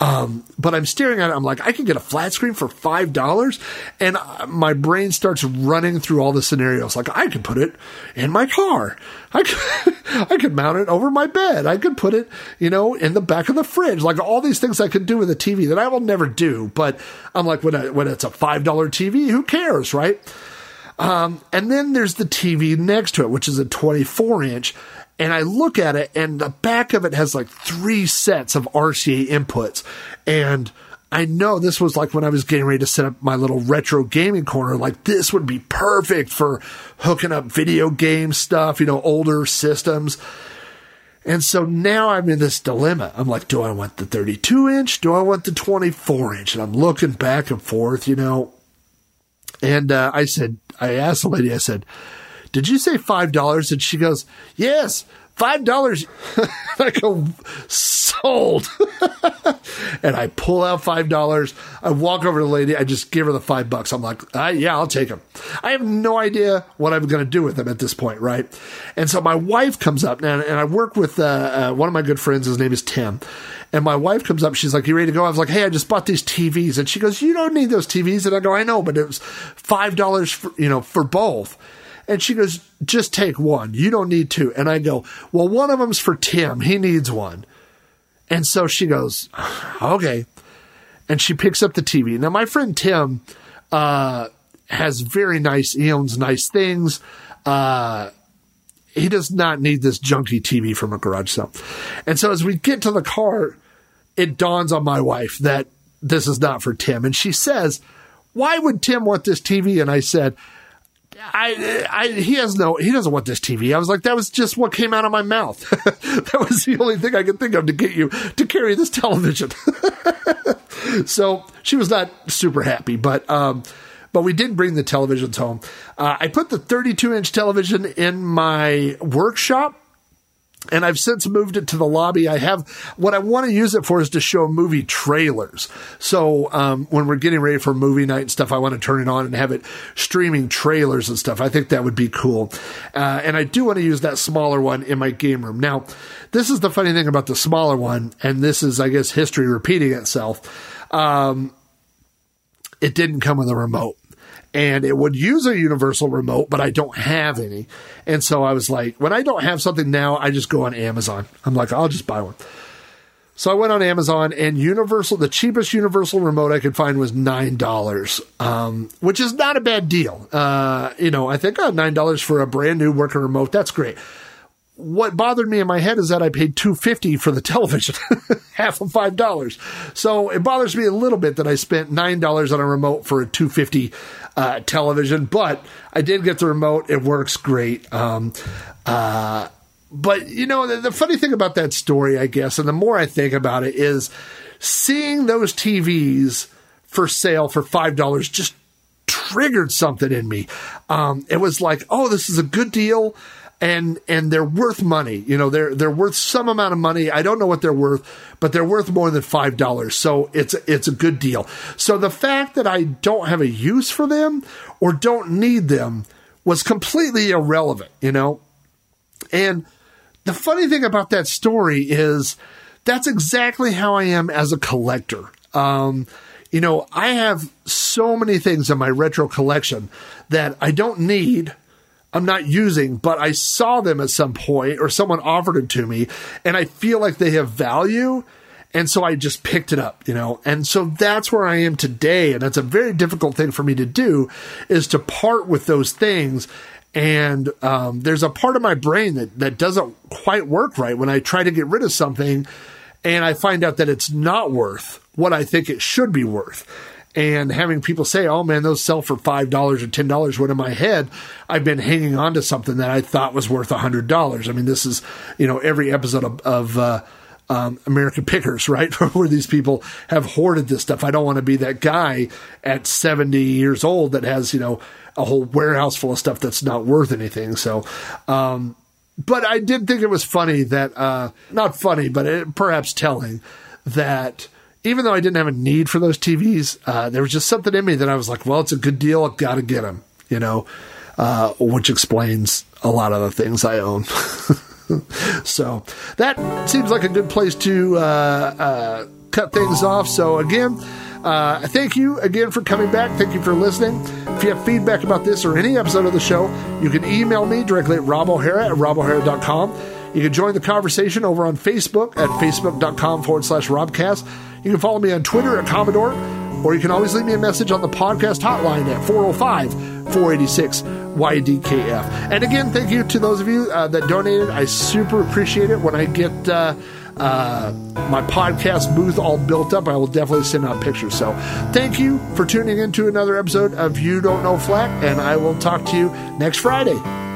Um, but I'm staring at it. I'm like, I can get a flat screen for five dollars, and my brain starts running through all the scenarios. Like, I could put it in my car. I could, I could mount it over my bed. I could put it, you know, in the back of the fridge. Like all these things I could do with a TV that I will never do. But I'm like, when I, when it's a five dollar TV, who cares, right? Um, and then there's the TV next to it, which is a 24 inch. And I look at it, and the back of it has like three sets of RCA inputs. And I know this was like when I was getting ready to set up my little retro gaming corner. Like, this would be perfect for hooking up video game stuff, you know, older systems. And so now I'm in this dilemma. I'm like, do I want the 32 inch? Do I want the 24 inch? And I'm looking back and forth, you know. And uh, I said, I asked the lady, I said, did you say $5? And she goes, yes, $5. I go, sold. and I pull out $5. I walk over to the lady. I just give her the five bucks. I'm like, ah, yeah, I'll take them. I have no idea what I'm going to do with them at this point, right? And so my wife comes up and, and I work with uh, uh, one of my good friends. His name is Tim. And my wife comes up. She's like, "You ready to go?" I was like, "Hey, I just bought these TVs." And she goes, "You don't need those TVs." And I go, "I know, but it was five dollars you know for both." And she goes, "Just take one. You don't need two. And I go, "Well, one of them's for Tim. He needs one." And so she goes, "Okay." And she picks up the TV. Now, my friend Tim uh, has very nice. He owns nice things. Uh, he does not need this junky TV from a garage sale. And so as we get to the car, it dawns on my wife that this is not for Tim. And she says, Why would Tim want this TV? And I said, I, I, he has no, he doesn't want this TV. I was like, that was just what came out of my mouth. that was the only thing I could think of to get you to carry this television. so she was not super happy, but, um, but we did bring the televisions home. Uh, I put the 32 inch television in my workshop and I've since moved it to the lobby. I have what I want to use it for is to show movie trailers. So um, when we're getting ready for movie night and stuff, I want to turn it on and have it streaming trailers and stuff. I think that would be cool. Uh, and I do want to use that smaller one in my game room. Now, this is the funny thing about the smaller one, and this is, I guess, history repeating itself. Um, it didn't come with a remote. And it would use a universal remote, but I don't have any. And so I was like, when I don't have something now, I just go on Amazon. I'm like, I'll just buy one. So I went on Amazon and Universal, the cheapest Universal remote I could find was nine dollars, um, which is not a bad deal. Uh, you know, I think nine dollars for a brand new working remote, that's great. What bothered me in my head is that I paid two fifty for the television, half of five dollars. So it bothers me a little bit that I spent nine dollars on a remote for a two fifty uh, television, but I did get the remote. It works great. Um, uh, but you know, the, the funny thing about that story, I guess, and the more I think about it, is seeing those TVs for sale for five dollars just triggered something in me. Um, it was like, oh, this is a good deal. And, and they're worth money. You know, they're, they're worth some amount of money. I don't know what they're worth, but they're worth more than $5. So it's, it's a good deal. So the fact that I don't have a use for them or don't need them was completely irrelevant, you know? And the funny thing about that story is that's exactly how I am as a collector. Um, you know, I have so many things in my retro collection that I don't need. I'm not using, but I saw them at some point or someone offered them to me and I feel like they have value. And so I just picked it up, you know, and so that's where I am today. And that's a very difficult thing for me to do is to part with those things and um, there's a part of my brain that, that doesn't quite work right when I try to get rid of something and I find out that it's not worth what I think it should be worth. And having people say, oh man, those sell for $5 or $10, when in my head, I've been hanging on to something that I thought was worth a $100. I mean, this is, you know, every episode of, of uh, um, American Pickers, right? Where these people have hoarded this stuff. I don't want to be that guy at 70 years old that has, you know, a whole warehouse full of stuff that's not worth anything. So, um, but I did think it was funny that, uh, not funny, but it, perhaps telling that even though I didn't have a need for those TVs, uh, there was just something in me that I was like, well, it's a good deal. I've got to get them, you know, uh, which explains a lot of the things I own. so that seems like a good place to uh, uh, cut things off. So again, uh, thank you again for coming back. Thank you for listening. If you have feedback about this or any episode of the show, you can email me directly at robohara at robohara.com. You can join the conversation over on Facebook at facebook.com forward slash robcast. You can follow me on Twitter at Commodork, or you can always leave me a message on the podcast hotline at 405 486 YDKF. And again, thank you to those of you uh, that donated. I super appreciate it when I get. Uh, uh, my podcast booth all built up, I will definitely send out pictures. So, thank you for tuning in to another episode of You Don't Know Flack, and I will talk to you next Friday.